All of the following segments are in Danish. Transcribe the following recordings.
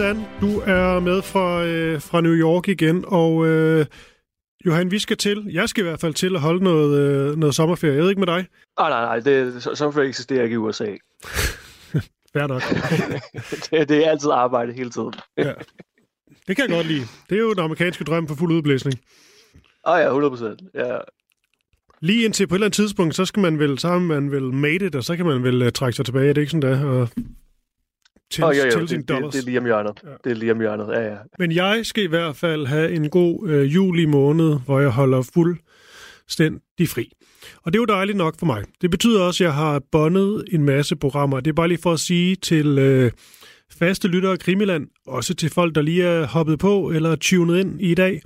Visan, du er med fra, øh, fra New York igen, og øh, Johan, vi skal til, jeg skal i hvert fald til at holde noget, øh, noget sommerferie. Jeg ved ikke med dig. Ah, nej, nej, det, sommerferie eksisterer ikke i USA. Fair nok. det, det er altid arbejde hele tiden. ja. Det kan jeg godt lide. Det er jo den amerikanske drøm for fuld udblæsning. Ah ja, 100 procent. Ja. Lige indtil på et eller andet tidspunkt, så skal man vel, så har man vel made it, og så kan man vel uh, trække sig tilbage. Er det ikke sådan der? Og til, oh, jo, jo. Det, det, det, er lige om hjørnet. Ja. Det er lige om hjørnet, ja, ja. Men jeg skal i hvert fald have en god øh, juli måned, hvor jeg holder fuldstændig fri. Og det er jo dejligt nok for mig. Det betyder også, at jeg har bondet en masse programmer. Det er bare lige for at sige til øh, faste lyttere af Krimiland, også til folk, der lige er hoppet på eller tunet ind i dag,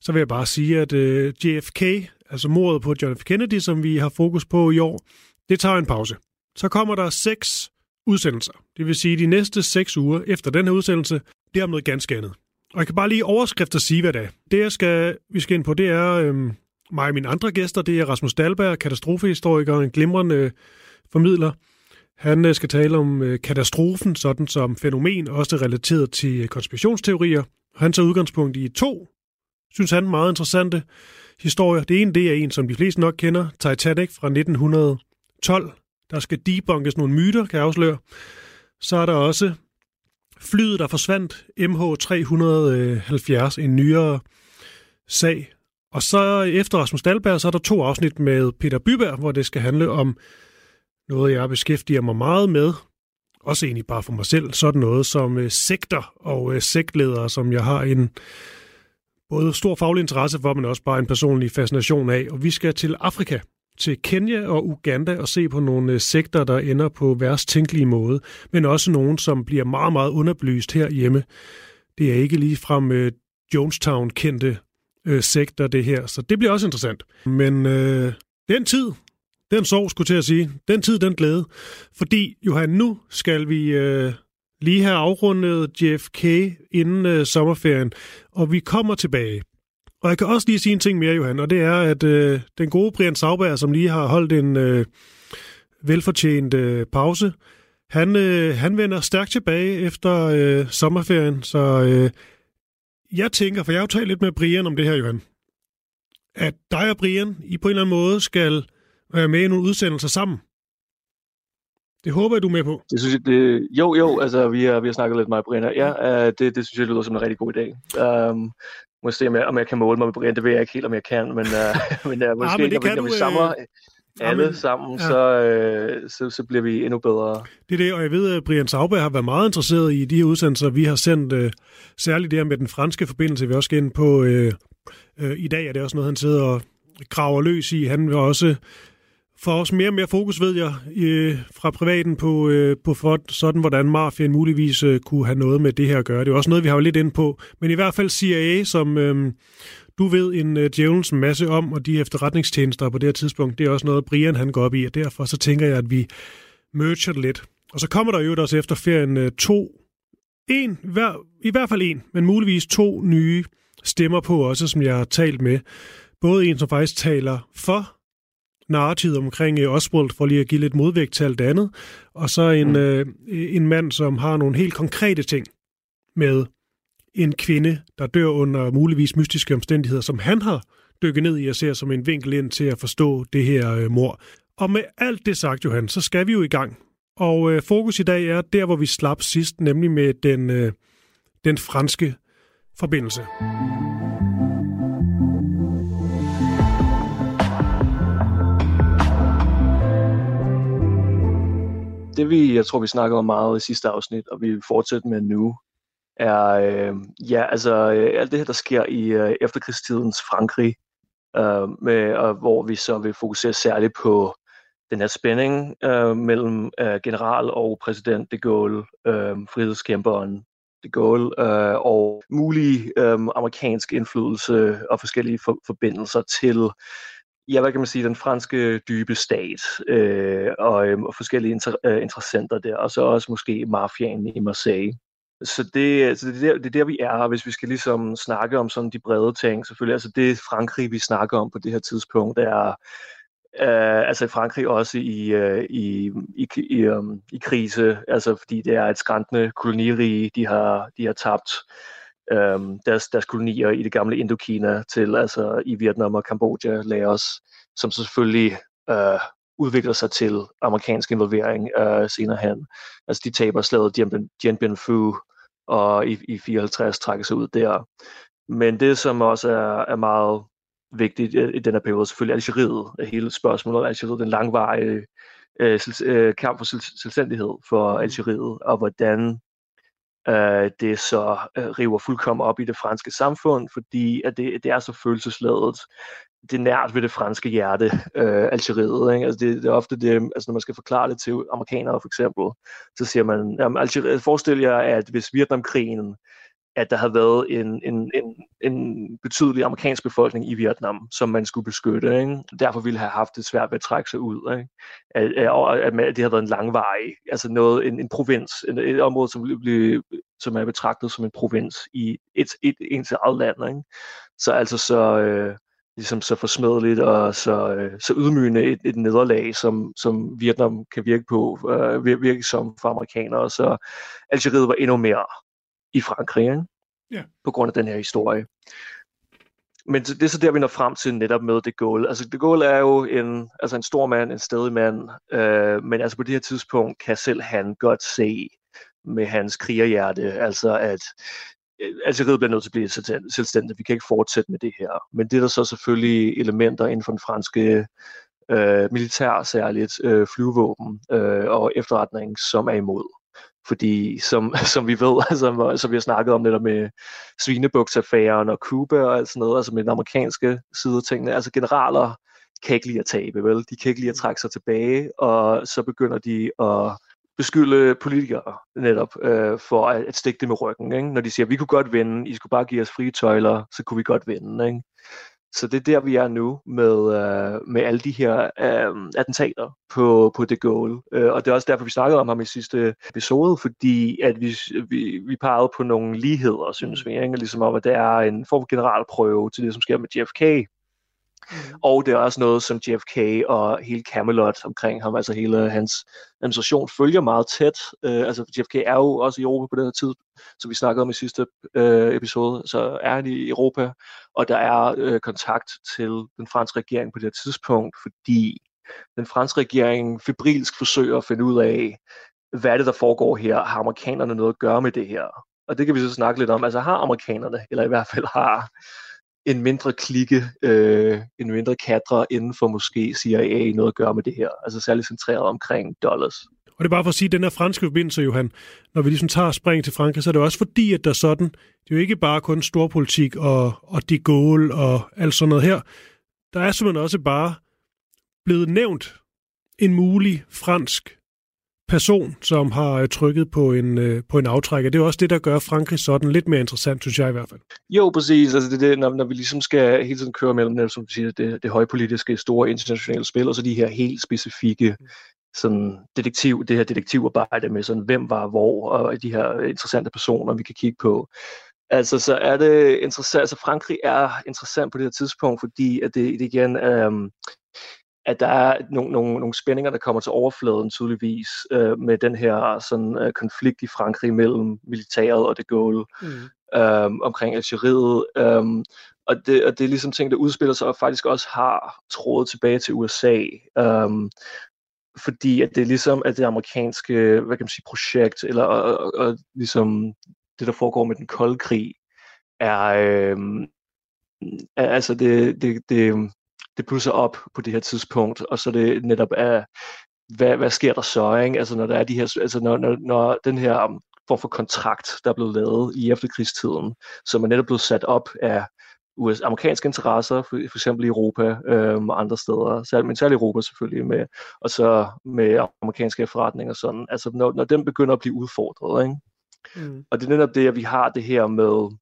så vil jeg bare sige, at øh, JFK, altså mordet på John F. Kennedy, som vi har fokus på i år, det tager en pause. Så kommer der seks udsendelser. Det vil sige, de næste seks uger efter den her udsendelse, det er om noget ganske andet. Og jeg kan bare lige overskrifter sige, hvad det er. Det, jeg skal, vi skal ind på, det er øhm, mig og mine andre gæster. Det er Rasmus Dalberg, katastrofehistoriker, og en glimrende øh, formidler. Han øh, skal tale om øh, katastrofen, sådan som fænomen, også relateret til øh, konspirationsteorier. Han tager udgangspunkt i to, synes han, meget interessante historier. Det ene, det er en, som de fleste nok kender, Titanic fra 1912, der skal debunkes nogle myter, kan jeg afsløre. Så er der også flyet, der forsvandt, MH370, en nyere sag. Og så efter Rasmus Dahlberg, så er der to afsnit med Peter Byberg, hvor det skal handle om noget, jeg beskæftiger mig meget med. Også egentlig bare for mig selv. Sådan noget som øh, sekter og øh, sektledere, som jeg har en både stor faglig interesse for, men også bare en personlig fascination af. Og vi skal til Afrika til Kenya og Uganda og se på nogle sektorer, sekter, der ender på værst tænkelige måde, men også nogle, som bliver meget, meget underbelyst herhjemme. Det er ikke lige fra uh, øh, Jonestown-kendte øh, sekter, det her, så det bliver også interessant. Men øh, den tid, den sorg, skulle til at sige, den tid, den glæde, fordi Johan, nu skal vi Øh, lige have afrundet JFK inden øh, sommerferien, og vi kommer tilbage og jeg kan også lige sige en ting mere, Johan, og det er, at øh, den gode Brian Sauberg, som lige har holdt en øh, velfortjent øh, pause, han, øh, han vender stærkt tilbage efter øh, sommerferien, så øh, jeg tænker, for jeg har jo talt lidt med Brian om det her, Johan, at dig og Brian, I på en eller anden måde skal være med i nogle udsendelser sammen. Det håber jeg, du er med på. Det synes jeg, det, jo, jo, altså vi har, vi har snakket lidt med Brian her. Ja, øh, det, det synes jeg lyder som en rigtig god idé. Um, må se, om jeg, om jeg kan måle mig med Brian. Det ved jeg ikke helt, om jeg kan, men, uh, men uh, måske, ah, men det når, vi, når vi samler øh, alle Amen. sammen, ja. så, uh, så, så bliver vi endnu bedre. Det er det, og jeg ved, at Brian Sauberg har været meget interesseret i de her udsendelser, vi har sendt, uh, særligt det her med den franske forbindelse, vi også skal ind på uh, uh, i dag, er det også noget, han sidder og graver løs i. Han vil også for os mere og mere fokus, ved jeg, øh, fra privaten på, øh, på for, sådan, hvordan mafien muligvis øh, kunne have noget med det her at gøre. Det er også noget, vi har jo lidt ind på. Men i hvert fald CIA, som øh, du ved en øh, djævelens masse om, og de efterretningstjenester på det her tidspunkt, det er også noget, Brian han går op i, og derfor så tænker jeg, at vi merger det lidt. Og så kommer der jo også efter ferien øh, to, en, hver, i hvert fald en, men muligvis to nye stemmer på også, som jeg har talt med. Både en, som faktisk taler for narrativet omkring uh, Oswald, for lige at give lidt modvægt til alt andet, og så en, mm. øh, en mand, som har nogle helt konkrete ting med en kvinde, der dør under muligvis mystiske omstændigheder, som han har dykket ned i og ser som en vinkel ind til at forstå det her øh, mor. Og med alt det sagt, Johan, så skal vi jo i gang. Og øh, fokus i dag er der, hvor vi slap sidst, nemlig med den, øh, den franske forbindelse. Det vi, jeg tror, vi snakkede om meget i sidste afsnit, og vi fortsætter med nu, er øh, ja, altså øh, alt det her, der sker i øh, efterkrigstidens Frankrig, øh, med, og hvor vi så vil fokusere særligt på den her spænding øh, mellem øh, general og præsident de Gaulle, øh, frihedskæmperen de Gaulle, øh, og mulig øh, amerikansk indflydelse og forskellige for, forbindelser til ja, hvad kan man sige, den franske dybe stat øh, og, øh, og forskellige inter, øh, interessenter der, og så også måske mafiaen i Marseille. Så det, så det, er der, det er der, vi er, hvis vi skal ligesom snakke om sådan de brede ting, selvfølgelig, altså det Frankrig, vi snakker om på det her tidspunkt, er øh, altså Frankrig også i, øh, i, i, i, um, i krise, altså fordi det er et skræntende kolonirige, de har, de har tabt øhm, deres, deres kolonier i det gamle Indokina til altså i Vietnam og Kambodja, Laos, som så selvfølgelig øh, udvikler sig til amerikansk involvering øh, senere hen. Altså de taber slaget Dien, Dien Bien Phu, og i, i 54 trækker sig ud der. Men det, som også er, er meget vigtigt i den her periode, selvfølgelig Algeriet, hele spørgsmålet om Algeriet, den langvarige øh, øh kamp for selvstændighed for. Algeriet, og hvordan øh, det så øh, river fuldkommen op i det franske samfund, fordi at det, det er så følelsesladet. Det er nært ved det franske hjerte, øh, Algeriet. Ikke? Altså det, det er ofte det, altså når man skal forklare det til amerikanere for eksempel, så siger man, jamen Algeriet, forestil jer, at hvis Vietnamkrigen at der havde været en, en, en, en betydelig amerikansk befolkning i Vietnam, som man skulle beskytte. Ikke? Derfor ville have haft det svært ved at trække sig ud. Ikke? At, at, at det havde været en langvarig, altså noget, en, en provins, en, et område, som, blev, som er betragtet som en provins i et, et, et til eget land. Ikke? Så altså så, øh, ligesom så forsmedeligt og så, øh, så ydmygende et, et nederlag, som, som Vietnam kan virke på, øh, virke som for amerikanere. Så Algeriet var endnu mere i Frankrig, ikke? Ja. på grund af den her historie. Men det er så der, vi når frem til netop med De Gaulle. Altså De Gaulle er jo en, altså en stor mand, en stedig mand, øh, men altså på det her tidspunkt kan selv han godt se med hans krigerhjerte, altså at øh, Algeriet bliver nødt til at blive selvstændigt. Vi kan ikke fortsætte med det her. Men det er der så selvfølgelig elementer inden for den franske øh, militær, særligt øh, flyvåben øh, og efterretning, som er imod. Fordi som, som vi ved, altså, som altså, vi har snakket om netop med svinebuksaffæren og Cuba og alt sådan noget, altså med den amerikanske side af tingene, altså generaler kan ikke lide at tabe, vel? De kan ikke lide at trække sig tilbage, og så begynder de at beskylde politikere netop øh, for at, at stikke det med ryggen, ikke? når de siger, vi kunne godt vinde, I skulle bare give os frie tøjler, så kunne vi godt vinde. Ikke? Så det er der, vi er nu med, øh, med alle de her øh, attentater på, på De Gaulle. Øh, og det er også derfor, vi snakkede om ham i sidste episode, fordi at vi, vi, vi pegede på nogle ligheder, synes vi. Ikke? Ligesom om, at det er en form for generalprøve til det, som sker med JFK Mm. Og det er også noget, som JFK og hele Camelot omkring ham, altså hele hans administration, følger meget tæt. Øh, altså JFK er jo også i Europa på den her tid, som vi snakkede om i sidste øh, episode, så er han i Europa, og der er øh, kontakt til den franske regering på det her tidspunkt, fordi den franske regering febrilsk forsøger at finde ud af, hvad er det, der foregår her? Har amerikanerne noget at gøre med det her? Og det kan vi så snakke lidt om. Altså har amerikanerne, eller i hvert fald har en mindre klikke, øh, en mindre kadre inden for måske CIA noget at gøre med det her. Altså særligt centreret omkring dollars. Og det er bare for at sige, at den her franske forbindelse, Johan, når vi ligesom tager spring til Frankrig, så er det også fordi, at der er sådan, det er jo ikke bare kun storpolitik og, og de Gaulle og alt sådan noget her. Der er simpelthen også bare blevet nævnt en mulig fransk person, som har øh, trykket på en, øh, på en aftrækker. Det er også det, der gør Frankrig sådan lidt mere interessant, synes jeg i hvert fald. Jo, præcis. Altså det, det, når, når vi ligesom skal hele tiden køre mellem som du siger, det, det højpolitiske, store internationale spil, og så de her helt specifikke sådan detektiv, det her detektivarbejde med sådan, hvem var hvor, og de her interessante personer, vi kan kigge på. Altså, så er det interessant, altså Frankrig er interessant på det her tidspunkt, fordi at det, det igen, øhm, at der er nogle, nogle, nogle spændinger, der kommer til overfladen tydeligvis øh, med den her sådan, øh, konflikt i Frankrig mellem militæret og det Gaulle mm. øh, omkring Algeriet. Øh, og, det, og det er ligesom ting, der udspiller sig og faktisk også har trådet tilbage til USA. Øh, fordi at det er ligesom at det amerikanske hvad kan man sige, projekt, eller og, og, og ligesom det, der foregår med den kolde krig, er, øh, altså det, det, det, det blusser op på det her tidspunkt, og så det netop er, hvad, hvad sker der så, ikke? Altså når der er de her, altså når, når, når den her um, form for kontrakt, der er blevet lavet i efterkrigstiden, som er netop blevet sat op af US, amerikanske interesser, for, for eksempel i Europa øh, og andre steder, særligt, men særligt Europa selvfølgelig, med, og så med amerikanske forretninger og sådan. Altså når, når den begynder at blive udfordret, ikke? Mm. Og det er netop det, at vi har det her med,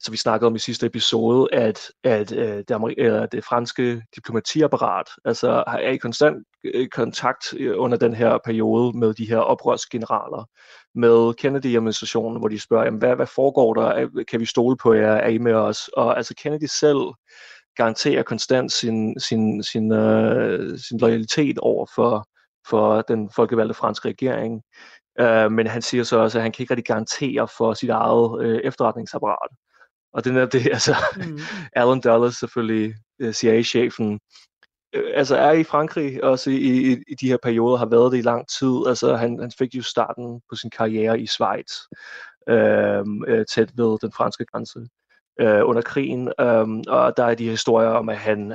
så vi snakkede om i sidste episode, at, at øh, det, øh, det franske diplomatiapparat altså, er i konstant øh, kontakt øh, under den her periode med de her oprørsgeneraler, med Kennedy-administrationen, hvor de spørger, jamen, hvad, hvad foregår der? Kan vi stole på jer? Er I med os? Og altså Kennedy selv garanterer konstant sin, sin, sin, øh, sin loyalitet over for, for den folkevalgte franske regering. Uh, men han siger så også, at han kan ikke rigtig garantere for sit eget uh, efterretningsapparat. Og det er det, altså, mm. Alan Dulles selvfølgelig, øh, CIA-chefen, uh, altså er i Frankrig også i, i, i de her perioder, har været det i lang tid. Altså han, han fik jo starten på sin karriere i Schweiz, uh, uh, tæt ved den franske grænse uh, under krigen. Um, og der er de historier om, at han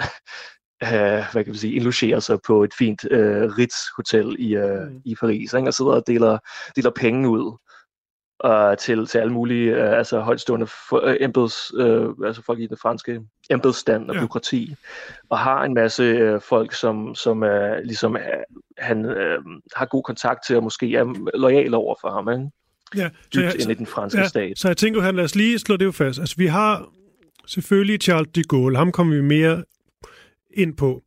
øh, hvad kan vi sige, indlogerer sig på et fint øh, Ritz-hotel i, øh, mm. i Paris, ikke? og sidder og deler, deler penge ud øh, til, til alle mulige øh, altså højtstående øh, embeds, øh, altså folk i den franske embedsstand og ja. byråkrati, og har en masse øh, folk, som, som øh, ligesom øh, han øh, har god kontakt til, og måske er lojale over for ham, ikke? Ja, så jeg, ind i den franske ja, stat. Så jeg tænker, han lad os lige slå det jo fast. Altså, vi har selvfølgelig Charles de Gaulle, ham kommer vi mere ind på.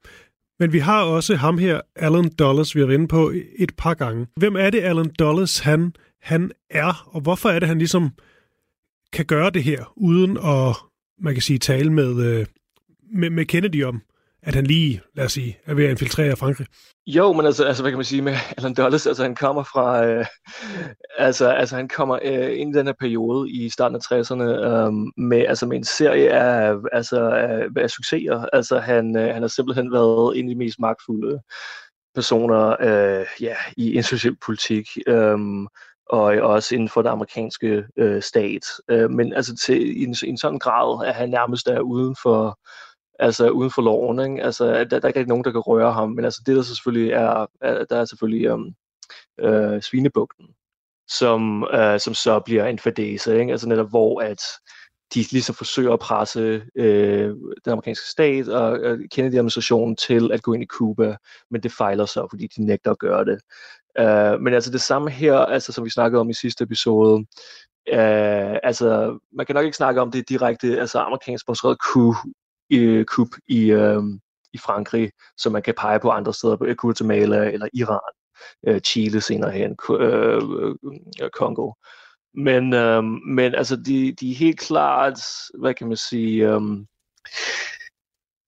Men vi har også ham her, Alan Dulles, vi har været inde på et par gange. Hvem er det, Alan Dulles, han, han er, og hvorfor er det, han ligesom kan gøre det her, uden at, man kan sige, tale med, øh, med, med Kennedy om, at han lige, lad os sige, er ved at infiltrere Frankrig? Jo, men altså, altså hvad kan man sige med Alan Dulles, altså han kommer fra, øh, altså, altså han kommer øh, ind i den her periode i starten af 60'erne øh, med, altså med en serie af, altså, af, af succeser. Altså han, øh, han har simpelthen været en af de mest magtfulde personer øh, ja, i institutionel politik. Øh, og også inden for den amerikanske øh, stat. Øh, men altså til, i, en, en sådan grad, at han nærmest er uden for, altså uden for loven. Ikke? Altså, der, der er ikke nogen, der kan røre ham, men altså det, der så selvfølgelig er, er der er selvfølgelig um, øh, svinebugten, som, øh, som så bliver en fadese, ikke? altså netop hvor at de ligesom forsøger at presse øh, den amerikanske stat og øh, Kennedy-administrationen til at gå ind i Cuba, men det fejler så, fordi de nægter at gøre det. Uh, men altså det samme her, altså som vi snakkede om i sidste episode, uh, altså man kan nok ikke snakke om det direkte, altså amerikansk sponsoreret coup øh, kup i, øh, i Frankrig, som man kan pege på andre steder, på Guatemala eller Iran, øh, Chile senere hen, øh, øh, øh Kongo. Men, øh, men altså, de, de er helt klart, hvad kan man sige, øh,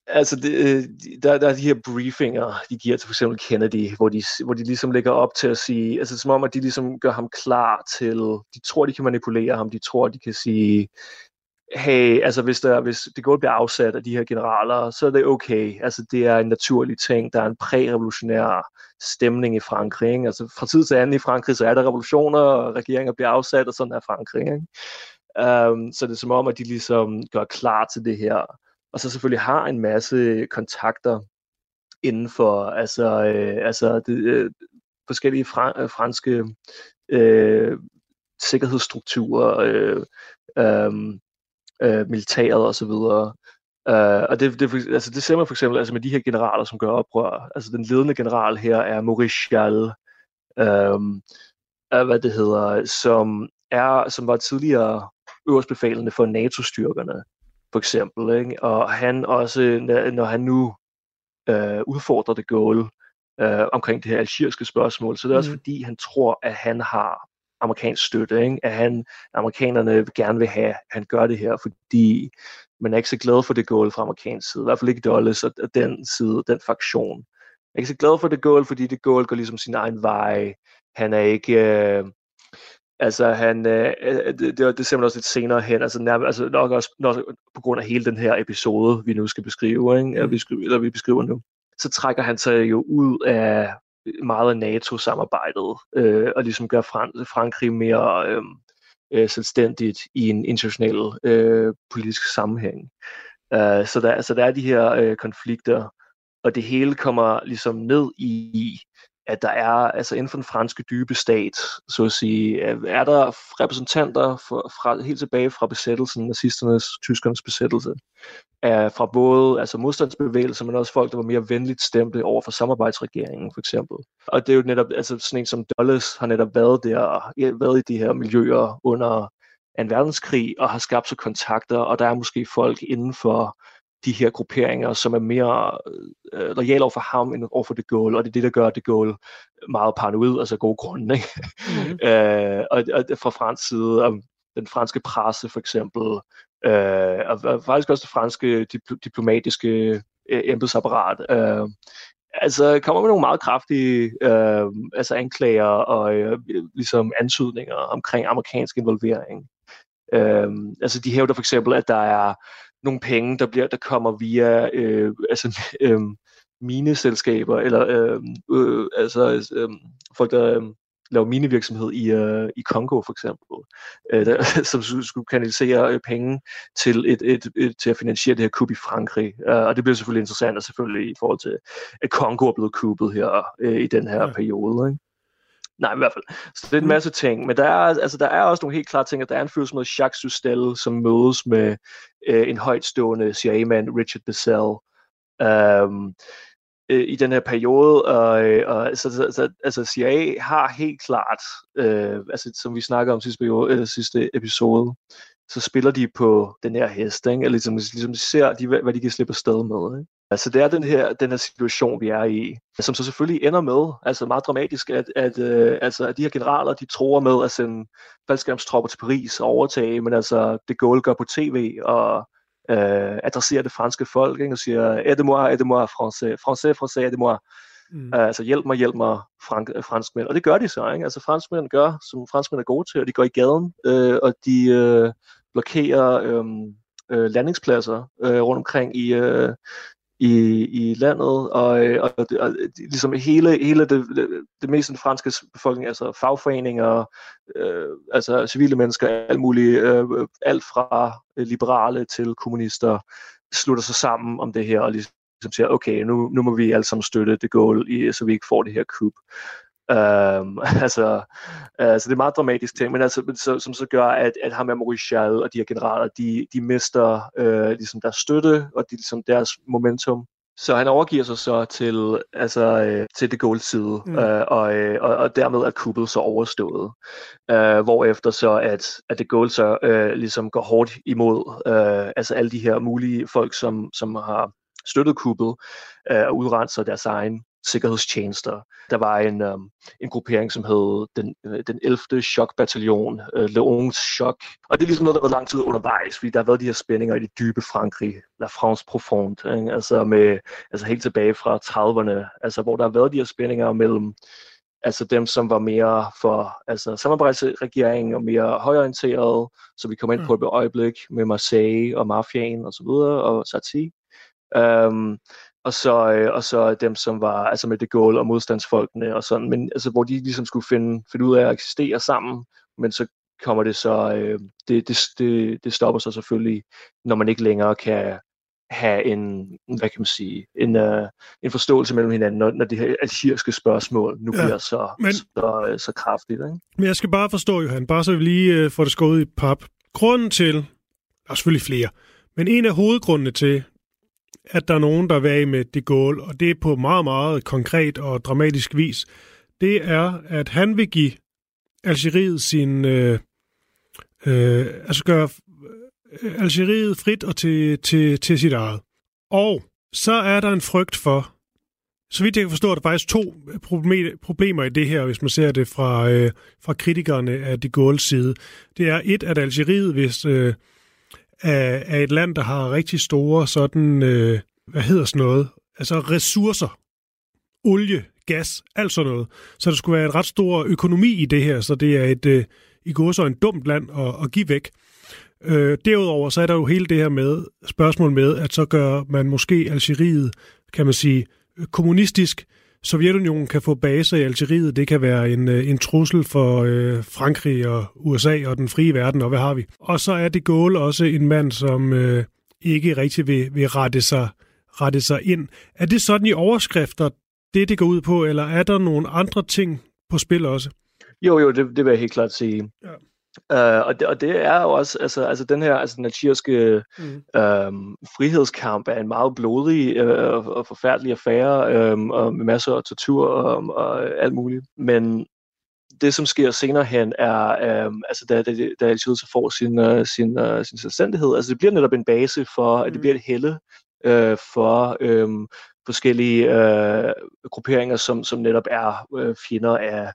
altså, det, øh, der, der er de her briefinger, de giver til for eksempel Kennedy, hvor de, hvor de ligesom lægger op til at sige, altså som om, at de ligesom gør ham klar til, de tror, de kan manipulere ham, de tror, de kan sige, hey, altså hvis, der, hvis det går bliver afsat af de her generaler, så er det okay. Altså det er en naturlig ting. Der er en prærevolutionær stemning i Frankrig. Ikke? Altså fra tid til anden i Frankrig, så er der revolutioner, og regeringer bliver afsat, og sådan er Frankrig. Ikke? Um, så det er som om, at de ligesom gør klar til det her. Og så selvfølgelig har en masse kontakter inden for altså, øh, altså det, øh, forskellige fra, øh, franske øh, sikkerhedsstrukturer, øh, øh, øh, militæret og så videre. Uh, og det, det, altså det ser man for eksempel altså med de her generaler, som gør oprør. Altså den ledende general her er Maurice Schall, um, uh, hvad det hedder, som, er, som var tidligere øverstbefalende for NATO-styrkerne, for eksempel. Ikke? Og han også, når han nu uh, udfordrer det Gaulle uh, omkring det her algeriske spørgsmål, så det er mm. også fordi, han tror, at han har amerikansk støtte, ikke? at han, amerikanerne gerne vil have, at han gør det her, fordi man er ikke så glad for det goal fra amerikansk side, i hvert fald ikke Dulles og, den side, den faktion. Jeg er ikke så glad for det goal, fordi det goal går ligesom sin egen vej. Han er ikke... Øh, altså han, øh, det, det, det er simpelthen også lidt senere hen, altså, nærmest, altså nok også nok på grund af hele den her episode, vi nu skal beskrive, ikke? Eller, vi, skriver, eller vi beskriver nu, så trækker han sig jo ud af meget af NATO-samarbejdet, øh, og ligesom gør Fran- Frankrig mere øh, øh, selvstændigt i en international øh, politisk sammenhæng. Uh, så, der, så der er de her øh, konflikter, og det hele kommer ligesom ned i at der er, altså inden for den franske dybe stat, så at sige, er der repræsentanter for, fra, helt tilbage fra besættelsen, nazisternes, tyskernes besættelse, er, fra både altså modstandsbevægelser, men også folk, der var mere venligt stemte over for samarbejdsregeringen, for eksempel. Og det er jo netop, altså sådan en som Dulles har netop været der, været i de her miljøer under en verdenskrig, og har skabt sig kontakter, og der er måske folk inden for de her grupperinger, som er mere øh, lojale over for ham end over for De Gaulle, og det er det, der gør De Gaulle meget paranoid, altså gode grunde. Ikke? Mm-hmm. øh, og, og fra fransk side, om den franske presse for eksempel, øh, og, og faktisk også det franske dipl- diplomatiske øh, embedsapparat, øh, altså kommer med nogle meget kraftige øh, altså anklager og øh, ligesom antydninger omkring amerikansk involvering. Øh, altså de hævder for eksempel, at der er nogle penge, der bliver der kommer via øh, altså, øh, mineselskaber, eller øh, øh, altså øh, folk, der øh, laver minevirksomhed i, øh, i Kongo for eksempel, øh, der, som skulle kanalisere øh, penge til, et, et, et, til at finansiere det her kup i Frankrig. Uh, og det bliver selvfølgelig interessant, og selvfølgelig i forhold til, at Kongo er blevet kuppet her øh, i den her ja. periode. Ikke? Nej, i hvert fald. Så det er en mm. masse ting. Men der er, altså, der er også nogle helt klare ting, at der er en fyr som hedder Jacques Sustel, som mødes med øh, en højtstående CIA-mand, Richard Bissell, øhm, øh, i den her periode. Og, øh, og så, så, så, altså CIA har helt klart, øh, altså, som vi snakker om sidste, periode, øh, sidste episode, så spiller de på den her hest, ikke? Eller ligesom, ligesom de ser, de, hvad de kan slippe afsted med. Ikke? Altså det er den her, den her situation, vi er i, som så selvfølgelig ender med, altså meget dramatisk, at, at, øh, altså, at de her generaler, de tror med at sende faldskærmstropper til Paris og overtage, men altså det Gaulle gør på tv og øh, adresserer det franske folk, ikke, og siger, aide-moi, aide-moi, français, français, français, aide-moi. Mm. Uh, altså hjælp mig, hjælp mig, frank, franskmænd. Og det gør de så, ikke? Altså franskmænd gør, som franskmænd er gode til, og de går i gaden, øh, og de øh, blokerer øh, øh, landingspladser øh, rundt omkring i, øh, i, i landet, og, øh, og, og, og ligesom hele, hele det, det, det meste af den franske befolkning, altså fagforeninger, øh, altså civile mennesker, alt muligt, øh, alt fra liberale til kommunister, slutter sig sammen om det her, og ligesom siger, okay, nu, nu må vi alle sammen støtte det goal, i, så vi ikke får det her kub. Um, altså, altså, det er meget dramatisk ting, men altså, så, som så gør, at, at ham med Maurichal og de her generaler, de, de mister øh, ligesom deres støtte og de, ligesom deres momentum. Så han overgiver sig så til, altså, øh, til det Gaulle's side, mm. øh, og, øh, og, og dermed er kuppet så overstået. Øh, hvorefter så, at, at det Gaulle så øh, ligesom går hårdt imod øh, altså alle de her mulige folk, som, som har støttet kuppet øh, og udrenser deres egen sikkerhedstjenester. Der var en, um, en gruppering, som hed den, øh, den 11. chokbataljon, uh, Leons Chok. Og det er ligesom noget, der har været lang tid undervejs, fordi der har været de her spændinger i det dybe Frankrig, La France Profonde, ikke? altså, med, altså helt tilbage fra 30'erne, altså, hvor der har været de her spændinger mellem altså dem, som var mere for altså samarbejdsregeringen og mere højorienteret, så vi kommer ind på et øjeblik med Marseille og mafiaen og så videre, og Sarti. Um, og så, øh, og så dem, som var altså med De Gaulle og modstandsfolkene og sådan, men altså, hvor de ligesom skulle finde, finde ud af at eksistere sammen, men så kommer det så, øh, det, det, det, det stopper så selvfølgelig, når man ikke længere kan have en, hvad kan man sige, en, uh, en forståelse mellem hinanden, når, når det her algeriske spørgsmål nu ja, bliver så, men, så, øh, så kraftigt. Ikke? Men jeg skal bare forstå, Johan, bare så vi lige uh, får det skåret i pap. Grunden til, der er selvfølgelig flere, men en af hovedgrundene til, at der er nogen, der er ved med de Gaulle, og det er på meget, meget konkret og dramatisk vis, det er, at han vil give Algeriet sin... Øh, øh, altså gøre øh, Algeriet frit og til, til, til sit eget. Og så er der en frygt for, så vidt jeg kan forstå, er der faktisk to problemer i det her, hvis man ser det fra, øh, fra kritikerne af de Gaulle's side. Det er et, at Algeriet, hvis øh, af, af et land, der har rigtig store sådan, øh, hvad hedder sådan noget, altså ressourcer, olie, gas, alt sådan noget. Så der skulle være et ret stor økonomi i det her, så det er et, øh, i går så en dumt land at, at give væk. Øh, derudover så er der jo hele det her med, spørgsmål med, at så gør man måske Algeriet, kan man sige, kommunistisk, Sovjetunionen kan få baser i Algeriet. Det kan være en, øh, en trussel for øh, Frankrig og USA og den frie verden, og hvad har vi? Og så er det Gaulle også en mand, som øh, ikke rigtig vil, vil rette, sig, rette sig ind. Er det sådan i overskrifter, det, det går ud på, eller er der nogle andre ting på spil også? Jo, jo, det, det vil jeg helt klart sige. Ja. Uh, og, det, og det er jo også, altså, altså den her altså, natyrske mm. øhm, frihedskamp er en meget blodig øh, og forfærdelig affære, øh, og med masser af tortur og, og alt muligt. Men det, som sker senere hen, er, øh, altså da, da, da Algeriet så får sin, uh, sin, uh, sin selvstændighed, altså det bliver netop en base for, at det mm. bliver et helle øh, for øh, forskellige øh, grupperinger, som, som netop er øh, fjender af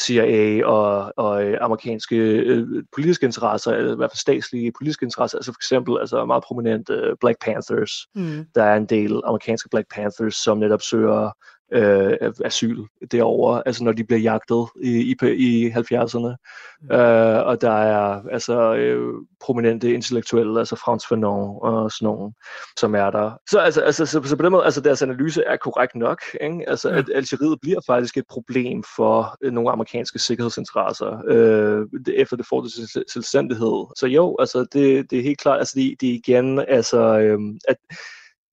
CIA og, og øh, amerikanske øh, politiske interesser, eller i hvert fald statslige politiske interesser, altså for eksempel altså meget prominent øh, Black Panthers. Mm. Der er en del amerikanske Black Panthers, som netop søger øh, asyl derovre, altså når de bliver jagtet i, i, i 70'erne. Mm. Øh, og der er altså øh, prominente intellektuelle, altså Frans Fanon og sådan nogle, som er der. Så, altså, altså, så, så på den måde, altså deres analyse er korrekt nok. Ikke? Altså, ja. at Algeriet bliver faktisk et problem for øh, nogle amerikanske sikkerhedsinteresser, øh, efter det får det selvstændighed. Så jo, altså det, det er helt klart, altså det, det igen, altså øh, at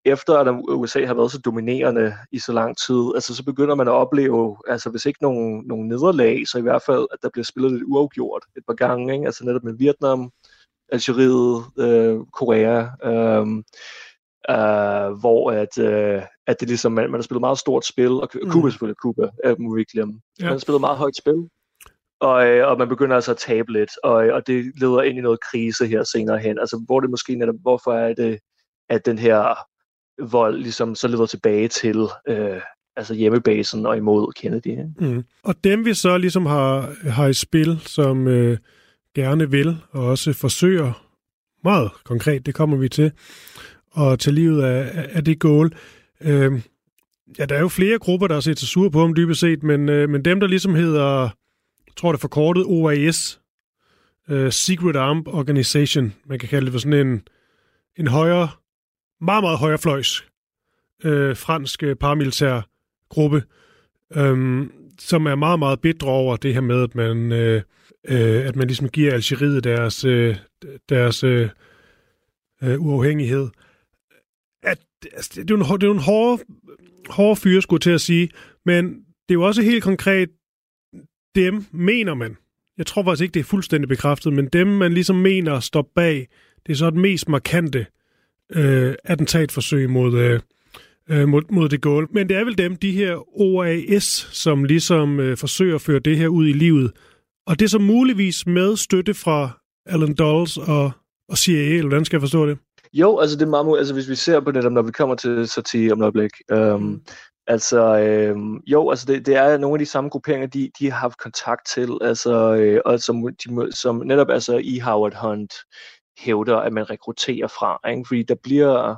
efter at USA har været så dominerende i så lang tid, altså så begynder man at opleve, altså hvis ikke nogen, nogen nederlag, så i hvert fald, at der bliver spillet lidt uafgjort et par gange, ikke? altså netop med Vietnam, Algeriet, øh, Korea, øh, øh, hvor at, øh, at det ligesom, man, man har spillet meget stort spil, og mm. Cuba selvfølgelig, Cuba, øh, må vi ikke glemme. Ja. Man har spillet meget højt spil, og, øh, og man begynder altså at tabe lidt, og, og det leder ind i noget krise her senere hen, altså hvor det måske netop, hvorfor er det, at den her vold ligesom så leder tilbage til øh, altså hjemmebasen og imod Kennedy. Mm. Og dem vi så ligesom har, har i spil, som øh, gerne vil og også forsøger meget konkret, det kommer vi til, og til livet af, af det gål. Øh, ja, der er jo flere grupper, der har set sig sure på ham dybest set, men, øh, men dem, der ligesom hedder, jeg tror det er forkortet OAS, øh, Secret Armed Organization, man kan kalde det for sådan en, en højere meget, meget højrefløjs øh, fransk øh, paramilitær gruppe, øh, som er meget, meget bedre over det her med, at man, øh, øh, at man ligesom giver Algeriet deres, øh, deres øh, øh, uafhængighed. At, altså, det, er jo en, det er jo en hård, hård fyre, skulle til at sige, men det er jo også helt konkret, dem mener man, jeg tror faktisk ikke, det er fuldstændig bekræftet, men dem, man ligesom mener står bag, det er så det mest markante øh, attentatforsøg mod, øh, øh, mod, mod det goal. Men det er vel dem, de her OAS, som ligesom øh, forsøger at føre det her ud i livet. Og det er så muligvis med støtte fra Alan Dulles og, og CIA, eller hvordan skal jeg forstå det? Jo, altså det er meget altså hvis vi ser på det, når vi kommer til Satie om et øjeblik, øhm, mm. Altså, øh, jo, altså det, det er nogle af de samme grupperinger, de, de har haft kontakt til, altså, øh, og som, de, som netop altså i Howard Hunt, hævder, at man rekrutterer fra. Ikke? Fordi der bliver,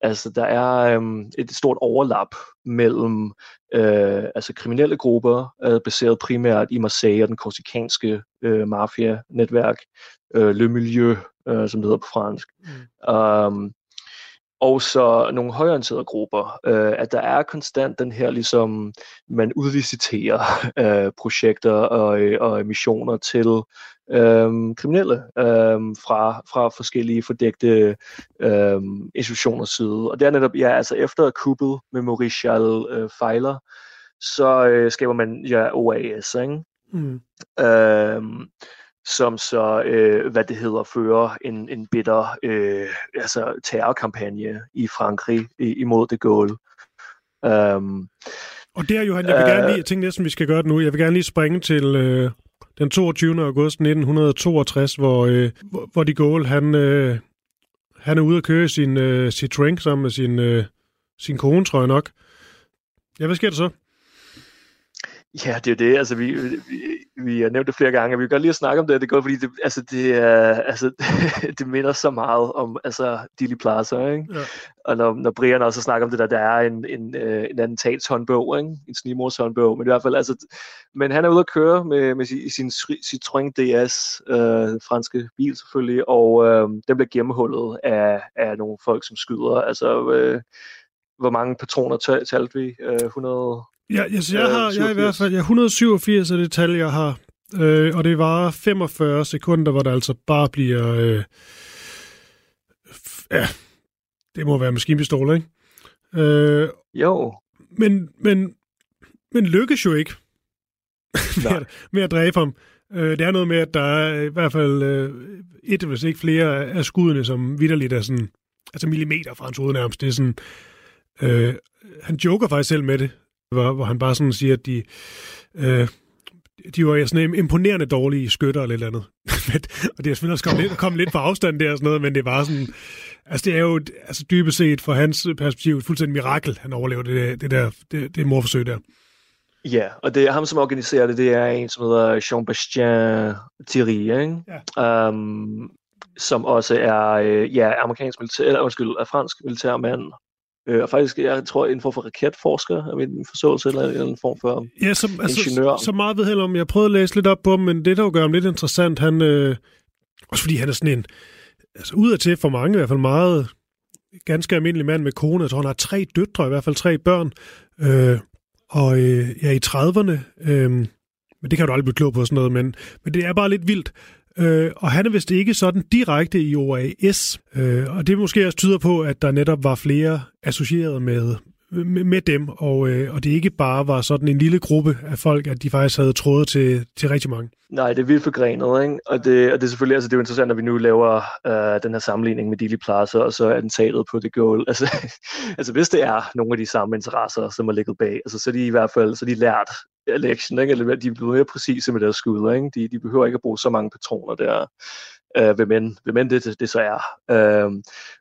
altså der er øhm, et stort overlap mellem øh, altså kriminelle grupper, øh, baseret primært i Marseille og den korsikanske øh, mafia-netværk, øh, Le Milieu, øh, som det hedder på fransk. Mm. Um, og så nogle højorienterede grupper, øh, at der er konstant den her, ligesom man udliciterer øh, projekter og, og missioner til øh, kriminelle øh, fra, fra forskellige fordægte øh, institutioners side. Og det er netop, ja, altså efter kuppet med Maurice Charles øh, fejler, så øh, skaber man ja, OAS, ikke? Mm. Øh, som så, øh, hvad det hedder, fører en, en bitter øh, altså terrorkampagne i Frankrig imod det Gaulle. Um, og der, Johan, jeg vil gerne lige, jeg tænker næsten, vi skal gøre det nu, jeg vil gerne lige springe til øh, den 22. august 1962, hvor, øh, hvor, hvor de Gaulle, han, øh, han er ude at køre sin øh, Citroën sammen med sin, øh, sin kone, tror jeg nok. Ja, hvad sker der så? Ja, det er jo det. Altså, vi, vi, vi har nævnt det flere gange, og vi kan godt lige at snakke om det. Det godt, fordi det, altså, det, er, altså, det minder så meget om altså, Dili Plaza. Ikke? Ja. Og når, når Brian også snakker om det der, der er en, en, øh, en attentatshåndbog, ikke? en snimorshåndbog, men i hvert fald, altså, men han er ude at køre med, med sin Citroën DS, øh, franske bil selvfølgelig, og øh, den bliver gennemhullet af, af nogle folk, som skyder. Altså, øh, hvor mange patroner talte vi? Øh, 100 Ja, yes, jeg, har, jeg har i hvert fald ja, 187 er det tal, jeg har. Øh, og det var 45 sekunder, hvor der altså bare bliver... Øh, ja, det må være maskinpistoler, ikke? Øh, jo. men, men, men lykkes jo ikke med, at, med at dræbe ham. Øh, det er noget med, at der er i hvert fald øh, et, hvis ikke flere af skuddene, som vidderligt er sådan, altså millimeter fra hans hoved nærmest. Det er sådan, øh, han joker faktisk selv med det, hvor, hvor han bare sådan siger, at de, øh, de var sådan imponerende dårlige skytter eller et eller andet. og det er selvfølgelig også kommet lidt, kommet lidt på afstand der og sådan noget, men det var sådan, altså det er jo altså dybest set fra hans perspektiv et fuldstændig mirakel, han overlever det, det der, det, det morforsøg der. Ja, og det er ham, som organiserer det, det er en, som hedder Jean-Bastien Thierry, ikke? Ja. Um, som også er øh, ja, amerikansk militær, eller undskyld, er fransk militærmand, Øh, og faktisk, jeg tror, en form for raketforsker, er min forståelse, eller, eller en form for ja, som, ingeniør. Altså, så meget ved heller om, jeg prøvede at læse lidt op på ham, men det, der jo gør ham lidt interessant, han, øh, også fordi han er sådan en, altså ud af til for mange i hvert fald meget ganske almindelig mand med kone. Jeg tror, han har tre døtre, i hvert fald tre børn. Øh, og øh, ja, i 30'erne. Øh, men det kan du aldrig blive klog på sådan noget, men, men det er bare lidt vildt. Øh, og han er vist ikke sådan direkte i OAS, øh, og det måske også tyder på, at der netop var flere associeret med, med, med dem, og, øh, og det ikke bare var sådan en lille gruppe af folk, at de faktisk havde trådet til, til rigtig mange. Nej, det er vildt forgrenet, ikke? Og det, og det er selvfølgelig altså, det er jo interessant, at vi nu laver øh, den her sammenligning med Dili Plaza, og så attentatet den på det goal. Altså, altså, hvis det er nogle af de samme interesser, som er ligget bag, altså, så er de i hvert fald så de lært election, ikke? eller de er blevet mere præcise med deres skud. Ikke? De, de behøver ikke at bruge så mange patroner der, øh, hvem, end, hvem end det, det så er. Øh,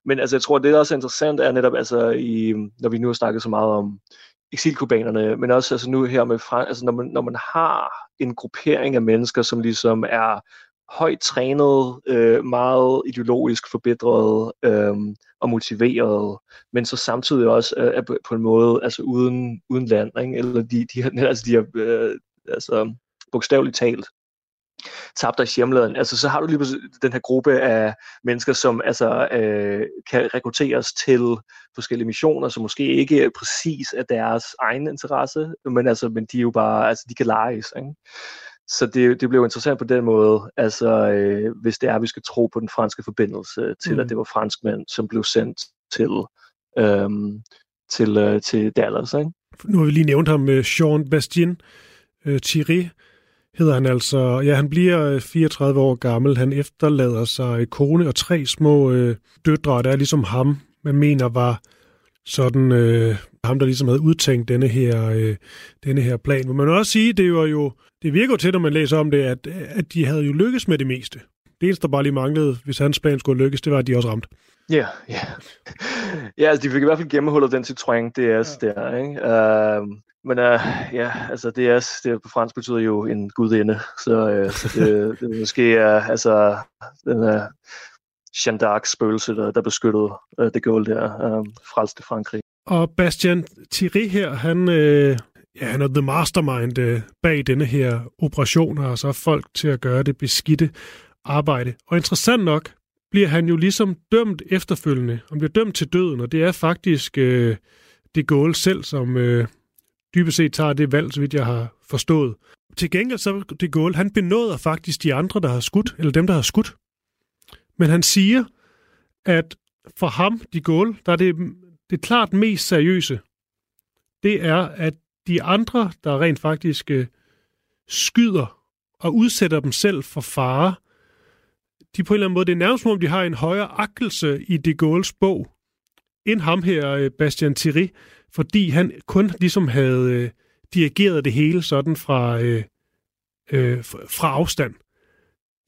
men altså, jeg tror, det der også er interessant, er netop, altså, i, når vi nu har snakket så meget om eksilkubanerne, men også altså, nu her med, altså, når, man, når man har en gruppering af mennesker, som ligesom er højt trænet, øh, meget ideologisk forbedret øh, og motiveret, men så samtidig også øh, er på, på en måde altså uden, uden land, ikke? eller de, de, har, altså, de har øh, altså, bogstaveligt talt tabt deres hjemland. Altså, så har du lige den her gruppe af mennesker, som altså, øh, kan rekrutteres til forskellige missioner, som måske ikke præcis er deres egen interesse, men, altså, men de er jo bare, altså, de kan leges. Ikke? Så det, det blev interessant på den måde, altså øh, hvis det er, at vi skal tro på den franske forbindelse til, mm. at det var franskmænd, som blev sendt til, øhm, til, øh, til Dallas. Ikke? Nu har vi lige nævnt ham, med Jean Bastien øh, Thierry, hedder han altså. Ja, han bliver 34 øh, år gammel. Han efterlader sig kone og tre små øh, døtre, der er ligesom ham, man mener var sådan øh, ham, der ligesom havde udtænkt denne her, øh, denne her plan. Men man må også sige, det var jo, det virker jo til, når man læser om det, at, at de havde jo lykkes med det meste. Det eneste, der bare lige manglede, hvis hans plan skulle lykkes, det var, at de også ramte. Ja, yeah, ja. Yeah. Ja, altså de fik i hvert fald gennemhullet den Citroën DS ja. der, ikke? Uh, men uh, ja, altså DS, det på fransk betyder jo en gudinde, så, uh, så det, det er måske uh, altså den uh, Jeanne d'Arc spøgelse, der, der beskyttede øh, det guld der, øh, frelste Frankrig. Og Bastian Thierry her, han, øh, ja, han er the mastermind øh, bag denne her operation, og så folk til at gøre det beskidte arbejde. Og interessant nok bliver han jo ligesom dømt efterfølgende. Han bliver dømt til døden, og det er faktisk øh, det Gaulle selv, som øh, dybest set tager det valg, så vidt jeg har forstået. Til gengæld så det Gaulle, han benåder faktisk de andre, der har skudt, eller dem, der har skudt. Men han siger, at for ham, de Gaulle, der er det det klart mest seriøse, det er, at de andre, der rent faktisk øh, skyder og udsætter dem selv for fare, de på en eller anden måde, det er nærmest som om, de har en højere akkelse i de Gaulle's bog, end ham her, øh, Bastian Thierry, fordi han kun ligesom havde øh, dirigeret det hele sådan fra, øh, øh, fra afstand.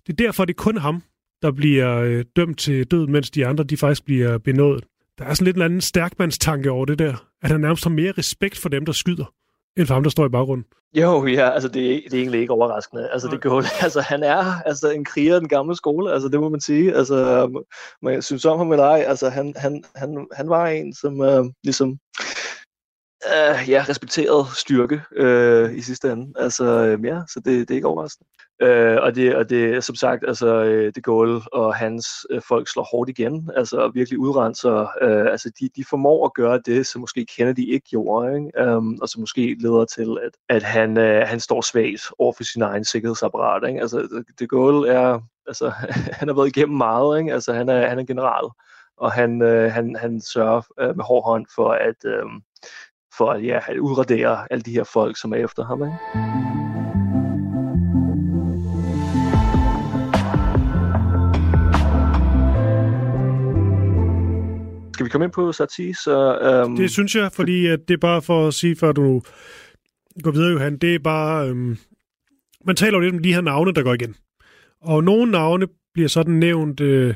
Det er derfor, det er kun ham, der bliver øh, dømt til død, mens de andre, de faktisk bliver benådet. Der er sådan lidt en anden stærkmandstanke over det der, at han nærmest har mere respekt for dem, der skyder, end for ham, der står i baggrunden. Jo, ja, altså det, det er egentlig ikke overraskende. Altså, det går, altså han er altså en kriger af den gamle skole, altså det må man sige. Altså, man synes om ham eller ej, altså han, han, han, han var en, som uh, ligesom uh, ja, respekteret styrke uh, i sidste ende. Altså, uh, ja, så det, det er ikke overraskende. Øh, og, det, og det som sagt, altså øh, det Gaulle og hans øh, folk slår hårdt igen, altså virkelig udrenser, øh, altså de, de formår at gøre det, som måske Kennedy ikke gjorde, ikke? Um, og som måske leder til, at, at han, øh, han står svagt over for sin egen sikkerhedsapparat. Ikke? Altså det Gaulle er, altså han har været igennem meget, ikke? altså han er, han er general, og han, øh, han, han sørger øh, med hård hånd for, at, øh, for at, ja, at udradere alle de her folk, som er efter ham. Ikke? Skal vi komme ind på Satie? Så, øhm, Det synes jeg, fordi at det er bare for at sige, før du går videre, Johan, det er bare... Øhm, man taler jo lidt om de her navne, der går igen. Og nogle navne bliver sådan nævnt... Øh,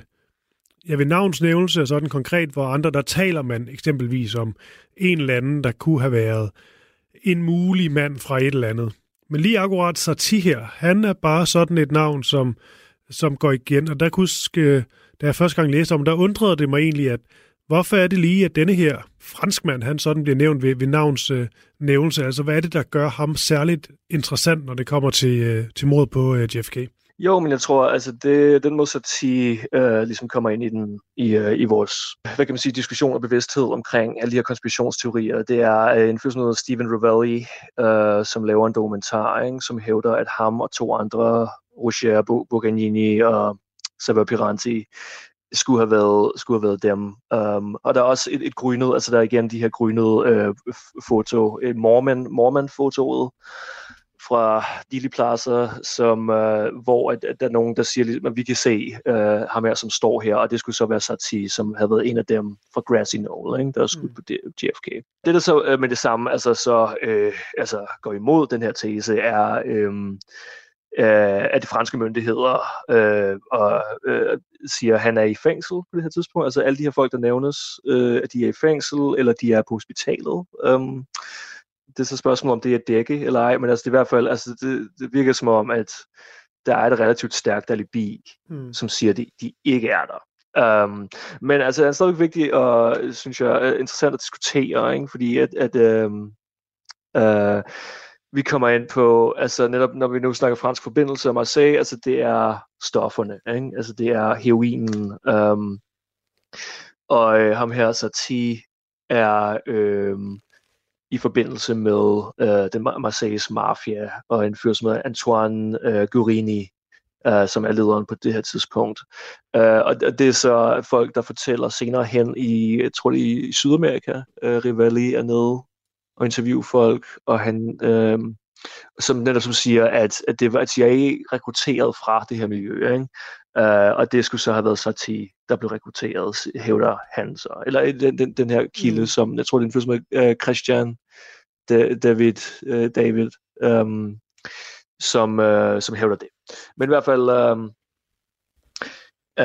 jeg ved navnsnævnelse er sådan konkret, hvor andre, der taler man eksempelvis om en eller anden, der kunne have været en mulig mand fra et eller andet. Men lige akkurat Satie her, han er bare sådan et navn, som, som går igen. Og der kunne huske, øh, da jeg første gang læste om, der undrede det mig egentlig, at hvorfor er det lige, at denne her franskmand, han sådan bliver nævnt ved, ved navns øh, nævnelse? Altså, hvad er det, der gør ham særligt interessant, når det kommer til, øh, til mod på øh, JFK? Jo, men jeg tror, altså det, den måde sige, øh, ligesom kommer ind i, den, i, øh, i vores hvad kan man sige, diskussion og bevidsthed omkring alle de her konspirationsteorier, det er øh, en fyr Stephen Ravelli, øh, som laver en dokumentar, ikke, som hævder, at ham og to andre, Roger Boganini og Saver Piranti, skulle have været, skulle have været dem. Um, og der er også et, et grynet, altså der er igen de her grynede øh, foto, et Mormon, Mormon-fotoet, fra Plaza, som, øh, hvor at, at der er nogen, der siger, ligesom, at vi kan se øh, ham her, som står her, og det skulle så være Satie, som havde været en af dem fra Grassy Knoll, ikke, der er skudt mm. på JFK. Det, der så øh, med det samme altså, så øh, altså, går imod den her tese, er, øh, øh, at de franske myndigheder øh, og øh, siger, at han er i fængsel på det her tidspunkt. Altså alle de her folk, der nævnes, øh, at de er i fængsel, eller de er på hospitalet. Øh, det er så spørgsmålet, om det er dække eller ej, men altså det er i hvert fald, altså det, det virker som om, at der er et relativt stærkt alibi, mm. som siger, at de, de ikke er der. Um, men altså, det er stadig vigtigt og, synes jeg, øh, interessant at diskutere, ikke? fordi at, at um, uh, vi kommer ind på, altså netop når vi nu snakker fransk forbindelse, om at sige, altså det er stofferne, ikke? altså det er heroinen, um, og øh, ham her, Satie, er øh, i forbindelse med øh, den Marseilles mafia og en fyr som hedder Antoine øh, Gurini, øh, som er lederen på det her tidspunkt. Øh, og det er så folk, der fortæller senere hen i, jeg tror det i Sydamerika, øh, Rivali er nede og interviewe folk, og han, øh, som netop som siger, at, at det var at CIA rekrutteret fra det her miljø, ikke? Uh, og det skulle så have været Satie, der blev rekrutteret, hævder han så. Eller den, den, den her kilde, mm. som, jeg tror, det er en fyr uh, Christian David, uh, David um, som, uh, som hævder det. Men i hvert fald, um,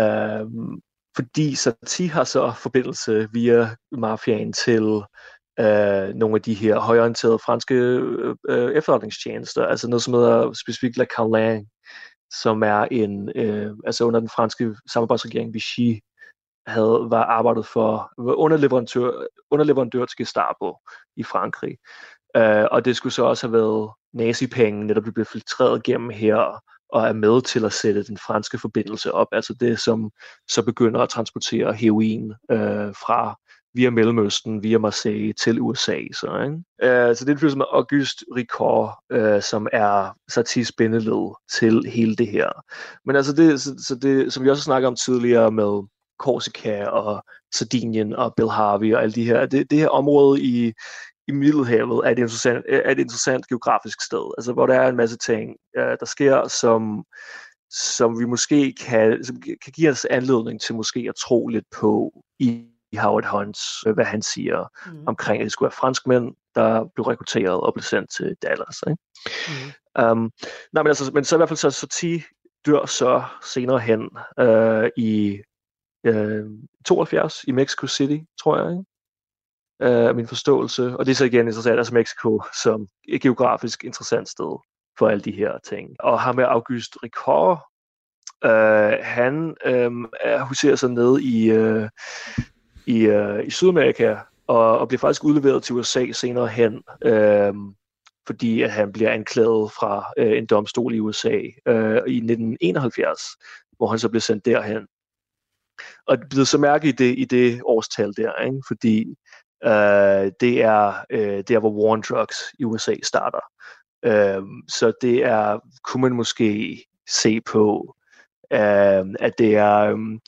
um, fordi Satie har så forbindelse via mafiaen til uh, nogle af de her højorienterede franske uh, efterretningstjenester, altså noget som hedder specifikt La Carling, som er en, øh, altså under den franske samarbejdsregering, Vichy havde var arbejdet for, var underleverandør, underleverandør til Gestapo i Frankrig. Øh, og det skulle så også have været nazipenge, netop blev filtreret gennem her, og er med til at sætte den franske forbindelse op. Altså det, som så begynder at transportere heroin øh, fra via Mellemøsten, via Marseille til USA. Så, ikke? Uh, så det er en som Auguste Ricard, uh, som er Satis bindeled til hele det her. Men altså det, så, så det, som vi også snakker om tidligere med Korsika og Sardinien og Bill Harvey og alle de her, det, det her område i, i Middelhavet er et, interessant, er et interessant geografisk sted, altså hvor der er en masse ting, uh, der sker, som som vi måske kan, som kan give os anledning til måske at tro lidt på i Howard Hunts, øh, hvad han siger mm. omkring, at det skulle være franskmænd, der blev rekrutteret og blev sendt til Dallas. Ikke? Mm. Um, nej, men, altså, men så i hvert fald så, så T dør så senere hen uh, i uh, 72 i Mexico City, tror jeg. Ikke? Uh, min forståelse. Og det er så igen interessant, altså Mexico som et geografisk interessant sted for alle de her ting. Og ham med August Ricard, uh, han uh, huserer sig ned i, uh, i, øh, i Sydamerika, og, og bliver faktisk udleveret til USA senere hen, øh, fordi at han bliver anklaget fra øh, en domstol i USA øh, i 1971, hvor han så bliver sendt derhen. Og det bliver så mærke i det, i det årstal der, ikke? fordi øh, det er øh, der, hvor war on drugs i USA starter. Øh, så det er, kunne man måske se på, øh, at det er... Øh,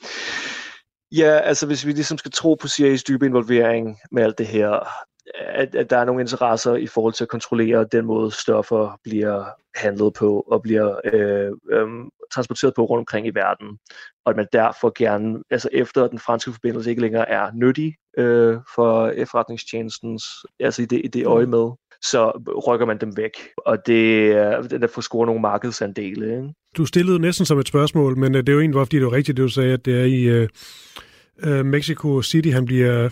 Ja, altså hvis vi ligesom skal tro på CIA's dybe involvering med alt det her, at, at der er nogle interesser i forhold til at kontrollere den måde, stoffer bliver handlet på og bliver øh, øh, transporteret på rundt omkring i verden. Og at man derfor gerne, altså efter den franske forbindelse ikke længere er nyttig øh, for efterretningstjenestens, altså i det, i det øje med, så rykker man dem væk. Og det er der får score nogle markedsandele. Ikke? Du stillede næsten som et spørgsmål, men øh, det er jo egentlig, fordi det er rigtigt, det du sagde, at det er i øh, øh, Mexico City, han bliver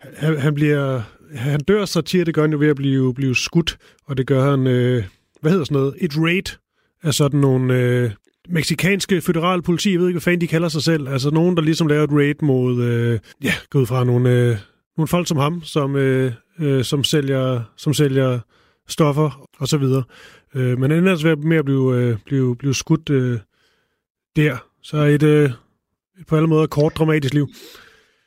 han, han bliver han dør så tit, det gør han jo ved at blive, blive skudt, og det gør han, øh, hvad hedder sådan noget, et raid af sådan nogle øh, meksikanske federale politi, jeg ved ikke, hvad fanden de kalder sig selv, altså nogen, der ligesom laver et raid mod, øh, ja, gå ud fra nogle, øh, nogle folk som ham, som, øh, øh, som, sælger, som sælger stoffer og så videre. Øh, men ender altså med at blive, øh, blive, blive skudt øh, der. Så et, øh, et på alle måder kort dramatisk liv.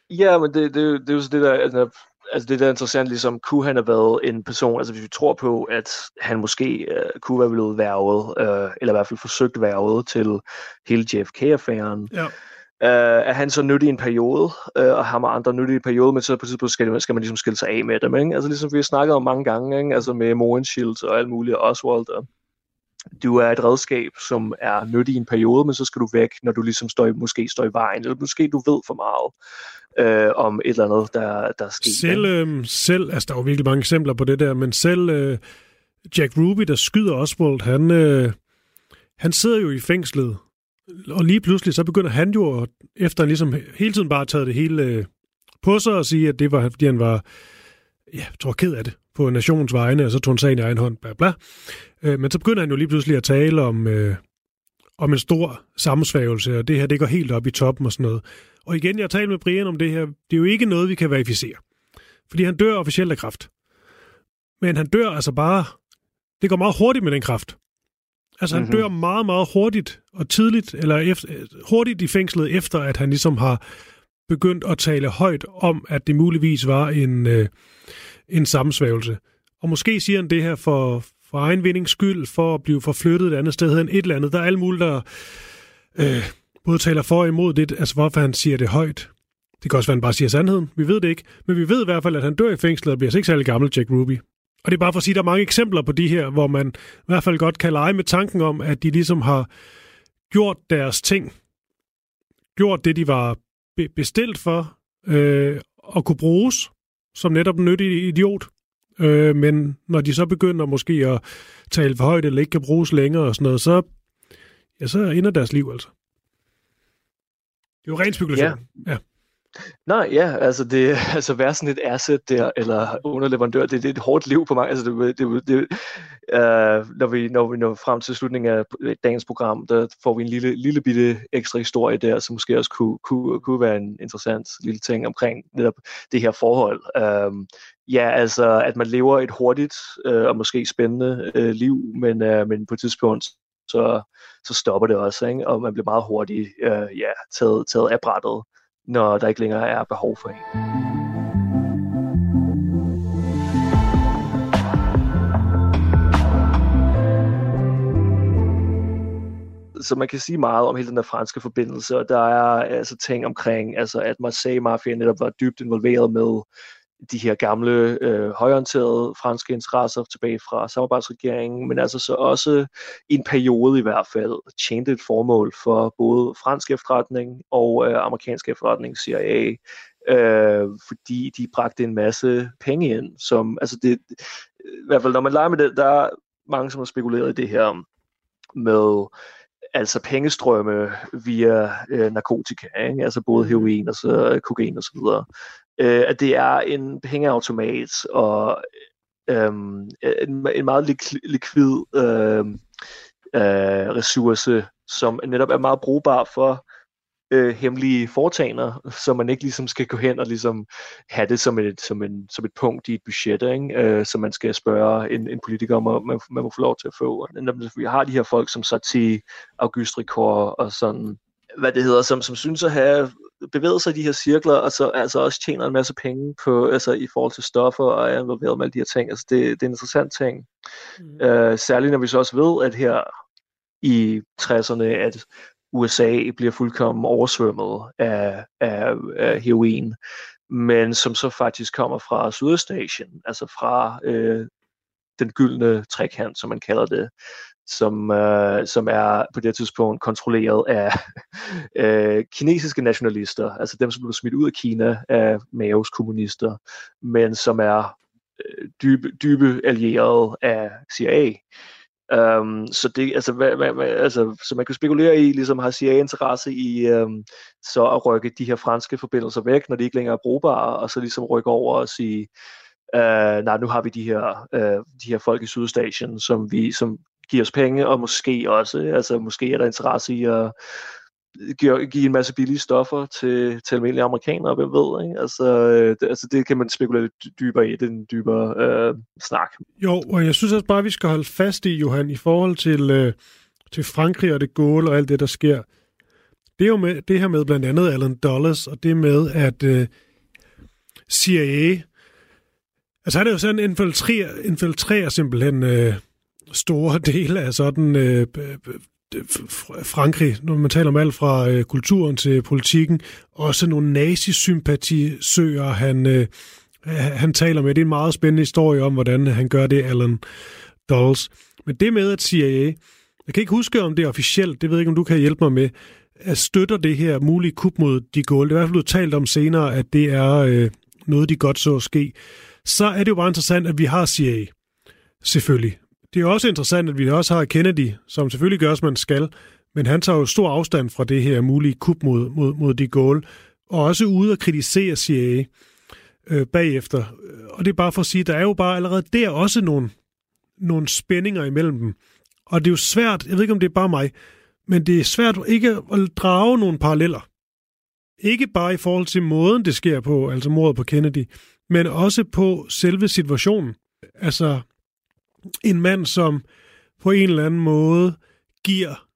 Ja, men det, det, det er jo så det der, altså, altså det der er interessant, ligesom, kunne han have været en person, altså hvis vi tror på, at han måske uh, kunne være blevet værvet, uh, eller i hvert fald forsøgt værvet til hele JFK-affæren, ja. Uh, er han så nyttig i en periode, uh, og har man andre nyttige i en periode, men så på et tidspunkt skal, skal man ligesom skille sig af med dem, ikke? Altså ligesom vi har snakket om mange gange, ikke? altså med Mohrenschildt og alt muligt, og Oswald, og du er et redskab, som er nyttig i en periode, men så skal du væk, når du ligesom står i, måske står i vejen, eller måske du ved for meget øh, om et eller andet, der, der er sket. Selv, øh, selv, altså der er jo virkelig mange eksempler på det der, men selv øh, Jack Ruby, der skyder Oswald, han, øh, han sidder jo i fængslet, og lige pludselig så begynder han jo, efter han ligesom hele tiden bare taget det hele øh, på sig, og sige, at det var, fordi han var, ja, tror, ked af det på nationens vegne, og så tog han sagen i egen hånd, bla bla. Øh, men så begynder han jo lige pludselig at tale om, øh, om en stor sammensværgelse, og det her, det går helt op i toppen og sådan noget. Og igen, jeg har talt med Brian om det her, det er jo ikke noget, vi kan verificere. Fordi han dør officielt af kraft. Men han dør altså bare, det går meget hurtigt med den kraft. Altså han mm-hmm. dør meget, meget hurtigt og tidligt, eller efter, hurtigt i fængslet, efter at han ligesom har begyndt at tale højt om, at det muligvis var en, øh, en sammensvævelse. Og måske siger han det her for, for egen vindings skyld, for at blive forflyttet et andet sted end et eller andet. Der er alle mulige, der øh, både taler for og imod det, altså hvorfor han siger det højt. Det kan også være, at han bare siger sandheden. Vi ved det ikke. Men vi ved i hvert fald, at han dør i fængslet og bliver ikke særlig gammel, Jack Ruby. Og det er bare for at sige, at der er mange eksempler på de her, hvor man i hvert fald godt kan lege med tanken om, at de ligesom har gjort deres ting. Gjort det, de var be- bestilt for, øh, og kunne bruges som netop en nyttig idiot. Øh, men når de så begynder måske at tale for højt, eller ikke kan bruges længere og sådan noget, så, ja, så ender deres liv altså. Det er jo ren spekulation. Ja. ja. Nej, ja, altså det altså være sådan et asset der, eller underleverandør, det, det er et hårdt liv på mange, altså det, det, det uh, når, vi, når vi når frem til slutningen af dagens program, der får vi en lille, lille bitte ekstra historie der, som måske også kunne, kunne, kunne være en interessant lille ting omkring netop det her forhold. Uh, ja, altså at man lever et hurtigt uh, og måske spændende uh, liv, men, uh, men på et tidspunkt så, så stopper det også, ikke? og man bliver meget hurtigt øh, ja, taget, taget af brættet, når der ikke længere er behov for en. så man kan sige meget om hele den der franske forbindelse, og der er altså ting omkring, altså at Marseille-mafiaen netop var dybt involveret med de her gamle øh, højorienterede franske interesser tilbage fra samarbejdsregeringen, men altså så også i en periode i hvert fald tjente et formål for både fransk efterretning og øh, amerikansk efterretning, CIA, øh, fordi de bragte en masse penge ind, som, altså det, i hvert fald når man leger med det, der er mange, som har spekuleret i det her med altså pengestrømme via øh, narkotika, ikke? altså både heroin og så kokain og så videre øh, at det er en pengeautomat og øh, en, en meget likvid øh, øh, ressource, som netop er meget brugbar for øh, hemmelige foretagender, så man ikke ligesom skal gå hen og ligesom have det som et, som en, som et punkt i et budget, ikke? Øh, som man skal spørge en, en politiker om, at man, man må få lov til at få. Vi har de her folk som Satie, August Ricor og sådan, hvad det hedder, som, som synes at have bevæget sig i de her cirkler, og så altså også tjener en masse penge på, altså i forhold til stoffer, og er involveret med alle de her ting. Altså det, det er en interessant ting. Mm. Øh, særligt når vi så også ved, at her i 60'erne, at USA bliver fuldkommen oversvømmet af, af, af heroin. men som så faktisk kommer fra Sydøstasien, altså fra øh, den gyldne trekant, som man kalder det, som, øh, som er på det tidspunkt kontrolleret af øh, kinesiske nationalister, altså dem, som blev smidt ud af Kina af Maos kommunister, men som er øh, dybe, dybe allierede af CIA. Um, øhm, så det, altså, hvad, hvad, hvad, altså, så man kan spekulere i, ligesom har CIA interesse i um, så at rykke de her franske forbindelser væk, når de ikke længere er brugbare, og så ligesom rykke over og sige, øh, nej, nu har vi de her, øh, de her folk i Sydostasien, som vi, som giver os penge, og måske også, altså måske er der interesse i at give, give en masse billige stoffer til, til almindelige amerikanere, hvem ved, ikke? Altså, øh, det, altså det kan man spekulere lidt dybere i, den dybere øh, snak. Jo, og jeg synes også bare, vi skal holde fast i, Johan, i forhold til, øh, til Frankrig og det Gaulle og alt det, der sker. Det er jo med, det her med blandt andet Alan Dulles, og det med, at øh, CIA, altså han er jo sådan infiltrerer, infiltrerer simpelthen øh, store dele af sådan øh, Frankrig, når man taler om alt fra øh, kulturen til politikken, også nogle nazisympatisøger, han, øh, han taler med. Det er en meget spændende historie om, hvordan han gør det, Alan Dulles. Men det med, at CIA, jeg kan ikke huske, om det er officielt, det ved jeg ikke, om du kan hjælpe mig med, at støtter det her mulige kup mod de Gaulle. Det er i hvert fald blevet talt om senere, at det er øh, noget, de godt så ske. Så er det jo bare interessant, at vi har CIA, selvfølgelig det er også interessant, at vi også har Kennedy, som selvfølgelig gør, som man skal, men han tager jo stor afstand fra det her mulige kup mod, mod, mod de Gaulle, og også ude at kritisere CIA øh, bagefter. Og det er bare for at sige, der er jo bare allerede der også nogle, nogle spændinger imellem dem. Og det er jo svært, jeg ved ikke, om det er bare mig, men det er svært ikke at drage nogle paralleller. Ikke bare i forhold til måden, det sker på, altså mordet på Kennedy, men også på selve situationen. Altså, en mand, som på en eller anden måde giver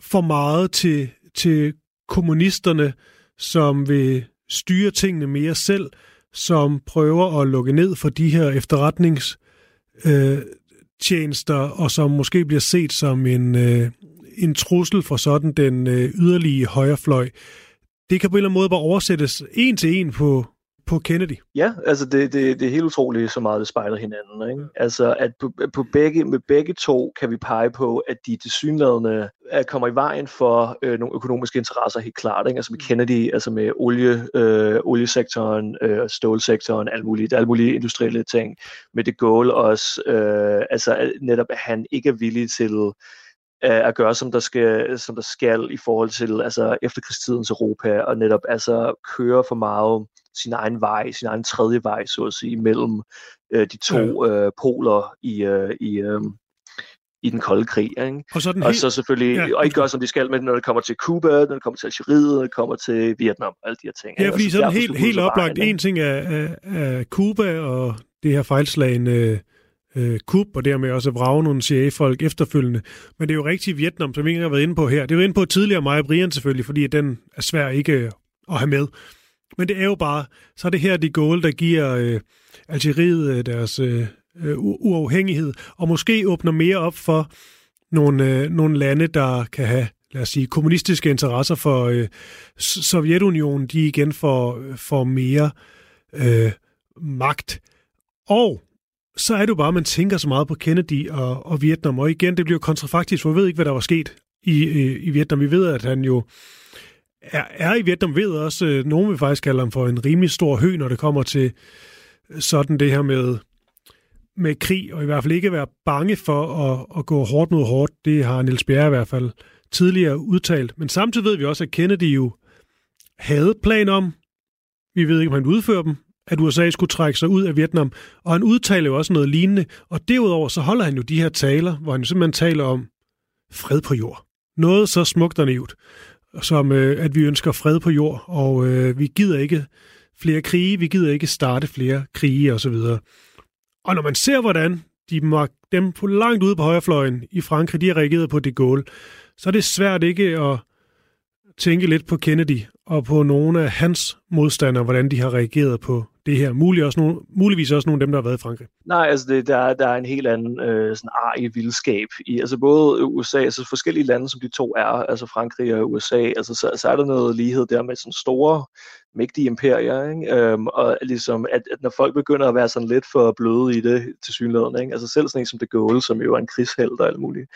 for meget til, til kommunisterne, som vil styre tingene mere selv, som prøver at lukke ned for de her efterretningstjenester, øh, og som måske bliver set som en, øh, en trussel for sådan den øh, yderlige højrefløj. Det kan på en eller anden måde bare oversættes en til en på, på Kennedy. Ja, altså det, det, det er helt utroligt, så meget det spejler hinanden. Ikke? Altså at på, på begge, med begge to kan vi pege på, at de tilsyneladende kommer i vejen for øh, nogle økonomiske interesser helt klart. Ikke? Altså med mm. Kennedy, altså med olie, øh, oliesektoren, øh, stålsektoren, alle mulige, alle mulige industrielle ting. Med det goal også, øh, altså netop at han ikke er villig til at gøre, som der, skal, som der skal i forhold til altså efterkrigstidens Europa, og netop altså køre for meget sin egen vej, sin egen tredje vej, så at sige, mellem øh, de to ja. øh, poler i, øh, i, øh, i den kolde krig. Ikke? Og, så, den og helt... så selvfølgelig, ja, og ikke gøre som de skal, men når det kommer til Cuba, når det kommer til Algeriet, når det kommer til Vietnam, alle de her ting. Ja, fordi sådan helt, helt oplagt, en ting er, er, er Cuba og det her fejlslagende øh, kup, og dermed også vrage nogle CIA-folk efterfølgende. Men det er jo rigtigt Vietnam, som vi ikke har været inde på her. Det var inde på tidligere mig og Brian selvfølgelig, fordi den er svær ikke at have med. Men det er jo bare, så er det her de Gaulle, der giver øh, Algeriet øh, deres øh, øh uafhængighed, og måske åbner mere op for nogle, øh, nogle lande, der kan have lad os sige, kommunistiske interesser for øh, Sovjetunionen, de igen får, øh, får mere øh, magt. Og så er det jo bare, at man tænker så meget på Kennedy og, og Vietnam, og igen, det bliver kontrafaktisk, for vi ved ikke, hvad der var sket i, i, i Vietnam. Vi ved, at han jo er, er i Vietnam, ved også, øh, nogen vil faktisk kalde ham for en rimelig stor hø, når det kommer til sådan det her med, med krig, og i hvert fald ikke være bange for at, at gå hårdt mod hårdt. Det har Niels Bjerre i hvert fald tidligere udtalt. Men samtidig ved vi også, at Kennedy jo havde plan om, vi ved ikke, om han udfører dem, at USA skulle trække sig ud af Vietnam. Og han udtaler jo også noget lignende. Og derudover så holder han jo de her taler, hvor han jo simpelthen taler om fred på jord. Noget så smukt og naivt som øh, at vi ønsker fred på jord, og øh, vi gider ikke flere krige, vi gider ikke starte flere krige osv. Og når man ser, hvordan de dem på langt ude på højrefløjen i Frankrig, de har reageret på de Gaulle, så er det svært ikke at tænke lidt på Kennedy og på nogle af hans modstandere, hvordan de har reageret på det her. Mulig også nogle, muligvis også nogle af dem, der har været i Frankrig. Nej, altså det, der, der er en helt anden øh, sådan ar i vildskab. I, altså både USA, altså forskellige lande, som de to er, altså Frankrig og USA, altså så, så er der noget lighed der med sådan store mægtige imperier, ikke? Øhm, og ligesom, at, at når folk begynder at være sådan lidt for bløde i det til synligheden, ikke? altså selv sådan en som det Gaulle, som jo er en krigsheld og alt muligt,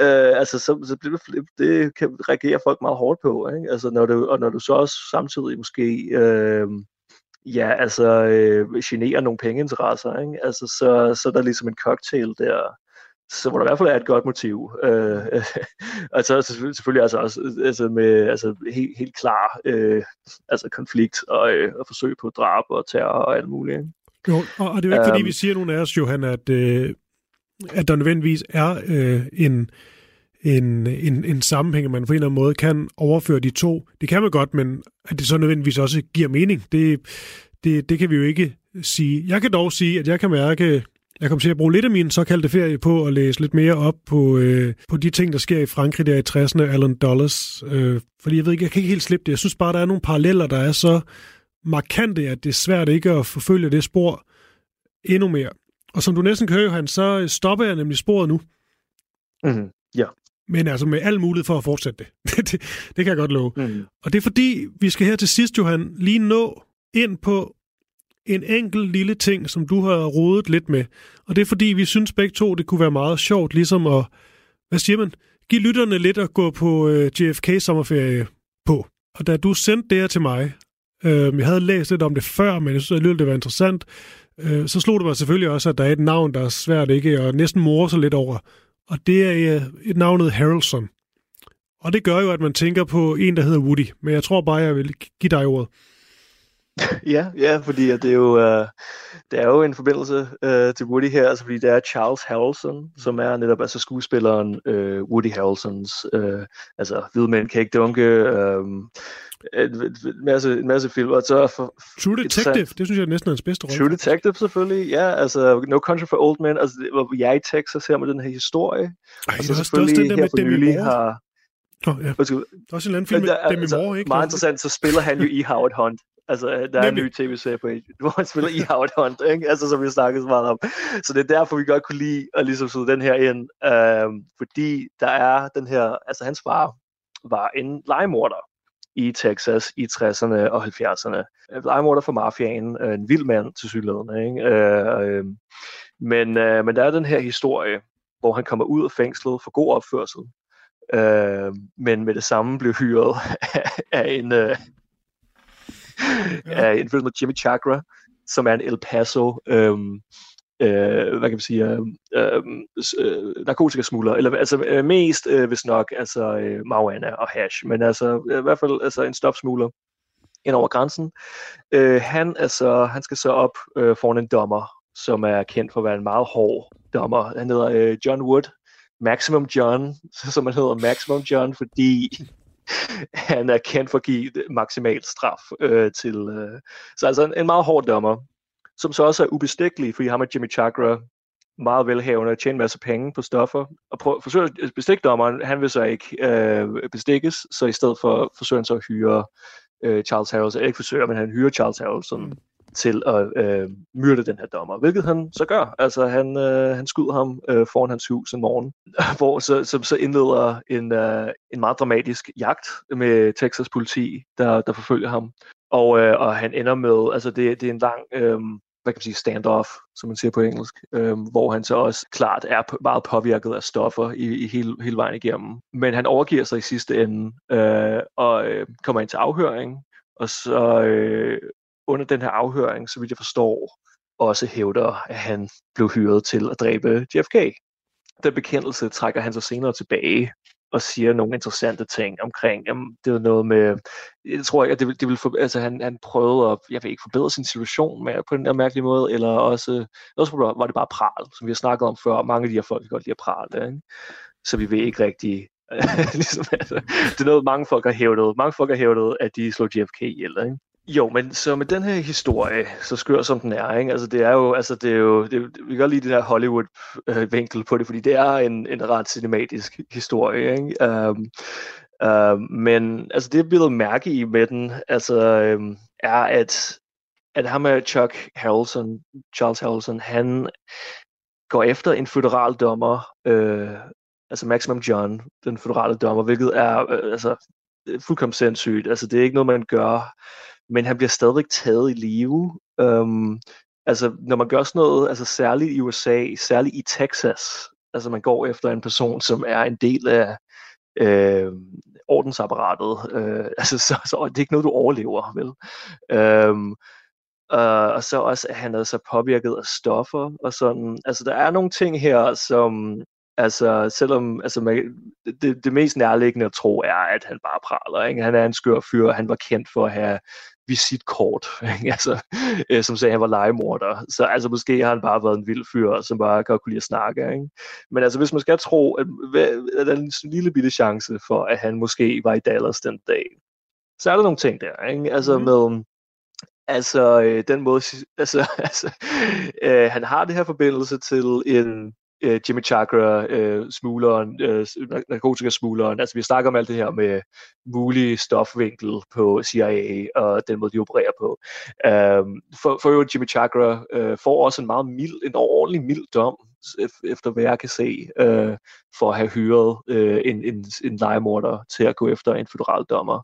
øh, altså så, så bliver det, det kan reagere folk meget hårdt på, ikke? Altså, når du, og når du så også samtidig måske øh, ja, altså øh, generer nogle pengeinteresser, ikke? Altså, så, så er der ligesom en cocktail der, så hvor der i hvert fald er et godt motiv. Øh, og så selvfølgelig altså også altså med altså helt, helt klar øh, altså konflikt og, øh, og forsøg på drab og terror og alt muligt. Ikke? Jo, og, og det er jo ikke um, fordi, vi siger nogen af os, Johan, at, øh, at der nødvendigvis er øh, en, en, en, en sammenhæng, man på en eller anden måde kan overføre de to. Det kan man godt, men at det så nødvendigvis også giver mening, det, det, det kan vi jo ikke sige. Jeg kan dog sige, at jeg kan mærke jeg kom til at bruge lidt af min såkaldte ferie på at læse lidt mere op på, øh, på de ting, der sker i Frankrig der i 60'erne, Alan Dulles. Øh, fordi jeg ved ikke, jeg kan ikke helt slippe det. Jeg synes bare, der er nogle paralleller, der er så markante, at det er svært ikke at forfølge det spor endnu mere. Og som du næsten kan høre, Johan, så stopper jeg nemlig sporet nu. Mm-hmm. Ja. Men altså med al mulighed for at fortsætte det. det, det kan jeg godt love. Mm. Og det er fordi, vi skal her til sidst, Johan, lige nå ind på en enkelt lille ting, som du har rodet lidt med. Og det er fordi, vi synes begge to, det kunne være meget sjovt, ligesom at, hvad siger man, give lytterne lidt at gå på øh, JFK-sommerferie på. Og da du sendte det her til mig, øh, jeg havde læst lidt om det før, men jeg synes alligevel, det var interessant, øh, så slog det mig selvfølgelig også, at der er et navn, der er svært ikke, og næsten morer sig lidt over. Og det er øh, et navnet Harrelson. Og det gør jo, at man tænker på en, der hedder Woody. Men jeg tror bare, jeg vil give dig ordet ja, ja, fordi at det er jo uh, det er jo en forbindelse uh, til Woody her, altså fordi det er Charles Harrelson, som er netop altså skuespilleren uh, Woody Harrelsons, uh, altså Hvide Mænd kan ikke dunke, um, en, masse, en masse film. Og så for, True Detective, det synes jeg er næsten hans bedste rolle. True Detective selvfølgelig, ja, altså No Country for Old Men, altså hvor jeg i Texas her med den her historie. Ej, og så selvfølgelig det er også den der med Demi Moore. Har, Oh, ja. Der er også en anden film med Demi altså, Moore, ikke? Meget interessant, så spiller han jo i Howard Hunt. Altså, der er Nemlig. en ny tv-serie på HBO, hvor han spiller i Howard Hunt, ikke? Altså, som vi snakkede så meget om. Så det er derfor, vi godt kunne lide at ligesom sidde den her ind. Øhm, fordi der er den her, altså hans far var en legemorder i Texas i 60'erne og 70'erne. Legemorder for mafiaen, øh, en vild mand til synligheden, ikke? Øh, øh, men, øh, men der er den her historie, hvor han kommer ud af fængslet for god opførsel, øh, men med det samme blev hyret af en, øh, ja. en film med Jimmy Chakra, som er en El Paso øhm, øh, hvad kan man sige, øh, øh, narkotikasmugler, eller altså øh, mest, øh, hvis nok, altså øh, marijuana og hash, men altså øh, i hvert fald altså en stofsmugler ind over grænsen. Øh, han, altså, han skal så op øh, foran en dommer, som er kendt for at være en meget hård dommer. Han hedder øh, John Wood, Maximum John, som han hedder Maximum John, fordi han er kendt for at give maksimal straf øh, til. Øh, så altså en, en meget hård dommer, som så også er ubestikkelig, fordi ham og Jimmy Chakra meget velhavende, tjene en masse penge på stoffer, og prøv, forsøger at bestikke dommeren, han vil så ikke øh, bestikkes, så i stedet for forsøger han så at hyre øh, Charles Harrelson, ikke forsøger, men han hyrer Charles Harrelson mm til at øh, myrde den her dommer, hvilket han så gør. Altså han, øh, han skyder ham øh, foran hans hus en morgen, hvor så, så, så indleder en, øh, en meget dramatisk jagt med Texas politi, der, der forfølger ham. Og, øh, og han ender med, altså det, det er en lang, øh, hvad kan man sige, standoff, som man siger på engelsk, øh, hvor han så også klart er meget påvirket af stoffer i, i hele, hele vejen igennem. Men han overgiver sig i sidste ende øh, og øh, kommer ind til afhøring, og så øh, under den her afhøring, så vidt jeg forstår, også hævder, at han blev hyret til at dræbe JFK. Den bekendelse trækker han så senere tilbage og siger nogle interessante ting omkring, jamen, det var noget med, jeg tror ikke, at det, ville, det ville for, altså han, han prøvede at, jeg ved ikke forbedre sin situation med, på den der mærkelige måde, eller også, også var det bare pral, som vi har snakket om før, mange af de her folk kan godt lide at prale, ikke? så vi ved ikke rigtig, ligesom, altså, det er noget, mange folk har hævdet, mange folk har hævdet, at de slog JFK ihjel, ikke? Jo, men så med den her historie, så skør som den er, ikke? Altså det er jo, altså det er jo, det, vi kan godt lide den her Hollywood-vinkel øh, på det, fordi det er en, en ret cinematisk historie, ikke? Um, um, men altså det, jeg bliver mærke i med den, altså um, er, at, at ham med Chuck Harrelson, Charles Harrelson, han går efter en federal dommer, øh, altså Maximum John, den federale dommer, hvilket er øh, altså fuldkommen sindssygt. Altså det er ikke noget, man gør men han bliver stadigvæk taget i live. Um, altså, når man gør sådan noget, altså særligt i USA, særligt i Texas, altså man går efter en person, som er en del af øh, ordensapparatet, øh, altså så, så det er ikke noget, du overlever, vel? Um, Uh, og så også, at han er så påvirket af stoffer og sådan. Altså, der er nogle ting her, som, altså, selvom, altså, man, det, det mest nærliggende at tro er, at han bare praler, ikke? Han er en skør fyr, og han var kendt for at have visitkort, ikke? Altså, øh, som sagde, at han var legemorder. Så altså, måske har han bare været en vild fyr, som bare kan kunne lide at snakke. Ikke? Men altså, hvis man skal tro, at, at der er en lille bitte chance for, at han måske var i Dallas den dag, så er der nogle ting der. Ikke? Altså mm. med, Altså, øh, den måde, altså, altså øh, han har det her forbindelse til en øh, Jimmy Chakra, øh, smugleren, øh, narkotikasmugleren. Altså, vi snakker om alt det her med mulig stofvinkel på CIA og den måde, de opererer på. Øh, for, for jo Jimmy Chakra øh, får også en meget mild, en ordentlig mild dom, efter hvad jeg kan se, øh, for at have hyret øh, en, en, en legemorder til at gå efter en federal dommer.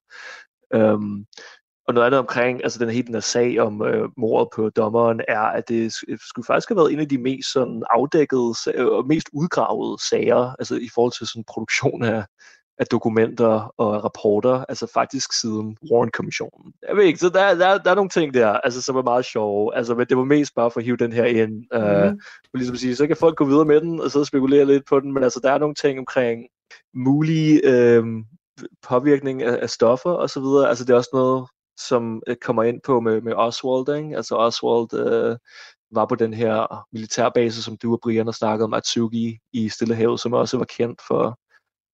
Og noget andet omkring altså den hele den her sag om øh, mordet på dommeren, er, at det skulle faktisk have været en af de mest sådan, afdækkede og mest udgravede sager, altså i forhold til sådan produktion af, af dokumenter og rapporter, altså faktisk siden Warren-kommissionen. Jeg ved ikke, så der, der, der er nogle ting der, altså, som er meget sjove, altså, men det var mest bare for at hive den her ind, mm. uh, ligesom at sige, så kan folk gå videre med den, og så spekulere lidt på den, men altså, der er nogle ting omkring mulige øh, påvirkning af, af stoffer og så videre, altså det er også noget, som øh, kommer ind på med, med Oswald. Ikke? Altså Oswald øh, var på den her militærbase, som du og Brian har snakket om, Atsugi i Stillehavet, som også var kendt for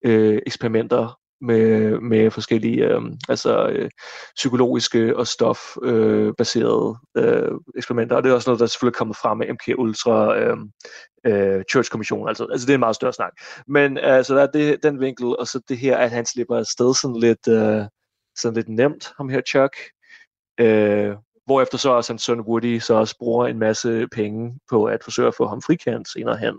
øh, eksperimenter med, med forskellige øh, altså, øh, psykologiske og stofbaserede øh, øh, eksperimenter. Og det er også noget, der er kommet frem med MK Ultra øh, øh, Church Commission. Altså, altså det er en meget større snak. Men altså, der er det, den vinkel, og så det her, at han slipper afsted sådan lidt... Øh, sådan lidt nemt, ham her Chuck. Øh, hvorefter så også hans søn Woody så også bruger en masse penge på at forsøge at få ham frikendt senere hen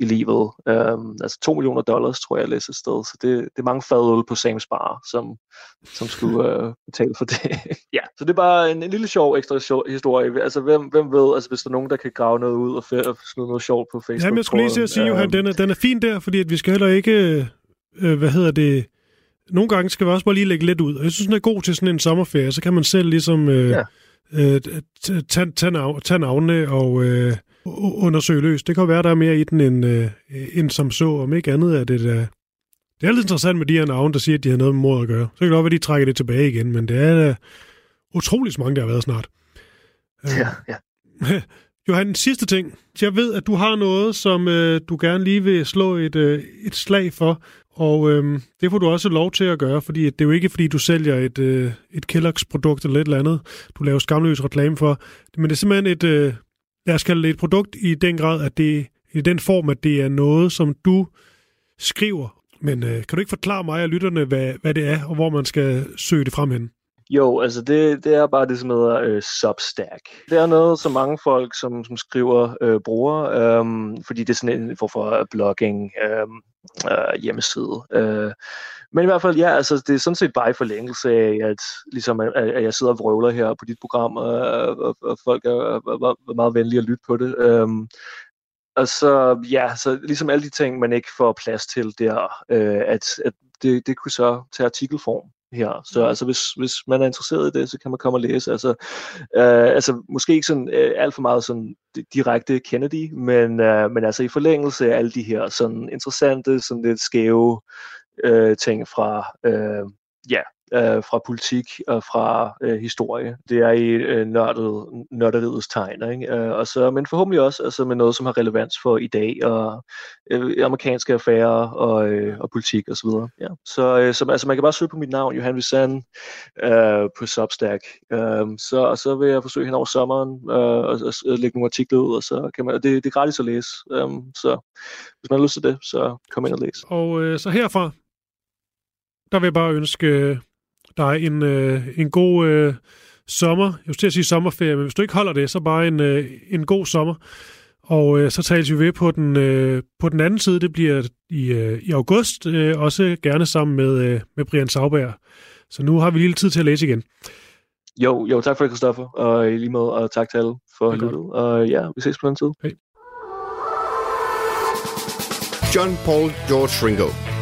i livet. Um, altså 2 millioner dollars, tror jeg, jeg læser sted. Så det, det er mange fadøl på Sam's Bar, som, som skulle uh, betale for det. ja, så det er bare en, en lille sjov ekstra sjov historie. Altså, hvem, hvem ved, altså, hvis der er nogen, der kan grave noget ud og, og smide noget sjovt på Facebook. Jamen, jeg skulle lige sige, Johan, den er, den er fin der, fordi at vi skal heller ikke, øh, hvad hedder det, nogle gange skal vi også bare lige lægge lidt ud. Jeg synes, den er god til sådan en sommerferie. Så kan man selv ligesom øh, ja. øh, tage, tage, nav, tage navne og øh, undersøge løs. Det kan være, der er mere i den end, øh, end som så. Om ikke andet er det da... Det er lidt interessant med de her navne, der siger, at de har noget med mor at gøre. Så kan det godt være, at de trækker det tilbage igen, men det er da utroligt mange, der har været snart. Ja, ja. Johan, en sidste ting. Jeg ved, at du har noget, som øh, du gerne lige vil slå et, øh, et slag for. Og øhm, det får du også lov til at gøre, fordi det er jo ikke, fordi du sælger et, øh, et Kellogg's produkt eller et eller andet, du laver skamløs reklame for, men det er simpelthen et, øh, lad os kalde det et produkt i den grad, at det i den form, at det er noget, som du skriver. Men øh, kan du ikke forklare mig og lytterne, hvad, hvad det er, og hvor man skal søge det frem hen? Jo, altså det, det er bare det, som hedder øh, Substack. Det er noget, som mange folk, som, som skriver, øh, bruger, øh, fordi det er sådan en form for øh, blogging øh, øh, hjemmeside. Øh, men i hvert fald, ja, altså det er sådan set bare i forlængelse af, at, ligesom, at, at jeg sidder og vrøvler her på dit program, og, og, og folk er, er meget venlige at lytte på det. Øh, og så, ja, så ligesom alle de ting, man ikke får plads til der, øh, at, at det, det kunne så tage artikelform her. Så mm. altså, hvis, hvis man er interesseret i det, så kan man komme og læse. Altså, øh, altså måske ikke sådan øh, alt for meget sådan direkte Kennedy, men, øh, men altså i forlængelse af alle de her sådan interessante, sådan lidt skæve øh, ting fra øh, ja, øh, fra politik og fra øh, historie. Det er i øh, nørdet, nørderiets tegn. Ikke? Øh, og så, men forhåbentlig også altså med noget, som har relevans for i dag og øh, amerikanske affærer og, øh, og politik osv. Så, ja. så, øh, så altså, man kan bare søge på mit navn, Johan Visan, øh, på Substack. Øh, så, og så vil jeg forsøge hen over sommeren øh, at, og lægge nogle artikler ud, og så kan man, det, det er gratis at læse. Øh, så hvis man har lyst til det, så kom ind og læs. Og øh, så herfra, der vil jeg bare ønske øh, der er en, øh, en god øh, sommer. Jeg vil til at sige sommerferie, men hvis du ikke holder det, så bare en, øh, en god sommer. Og øh, så tales vi ved på den, øh, på den anden side. Det bliver i, øh, i august, øh, også gerne sammen med, øh, med Brian Sauberg. Så nu har vi lige tid til at læse igen. Jo, jo, tak for det, Christoffer, og i lige måde, og tak til alle for at lytte. Og ja, vi ses på den tid. Hej. John Paul George Ringo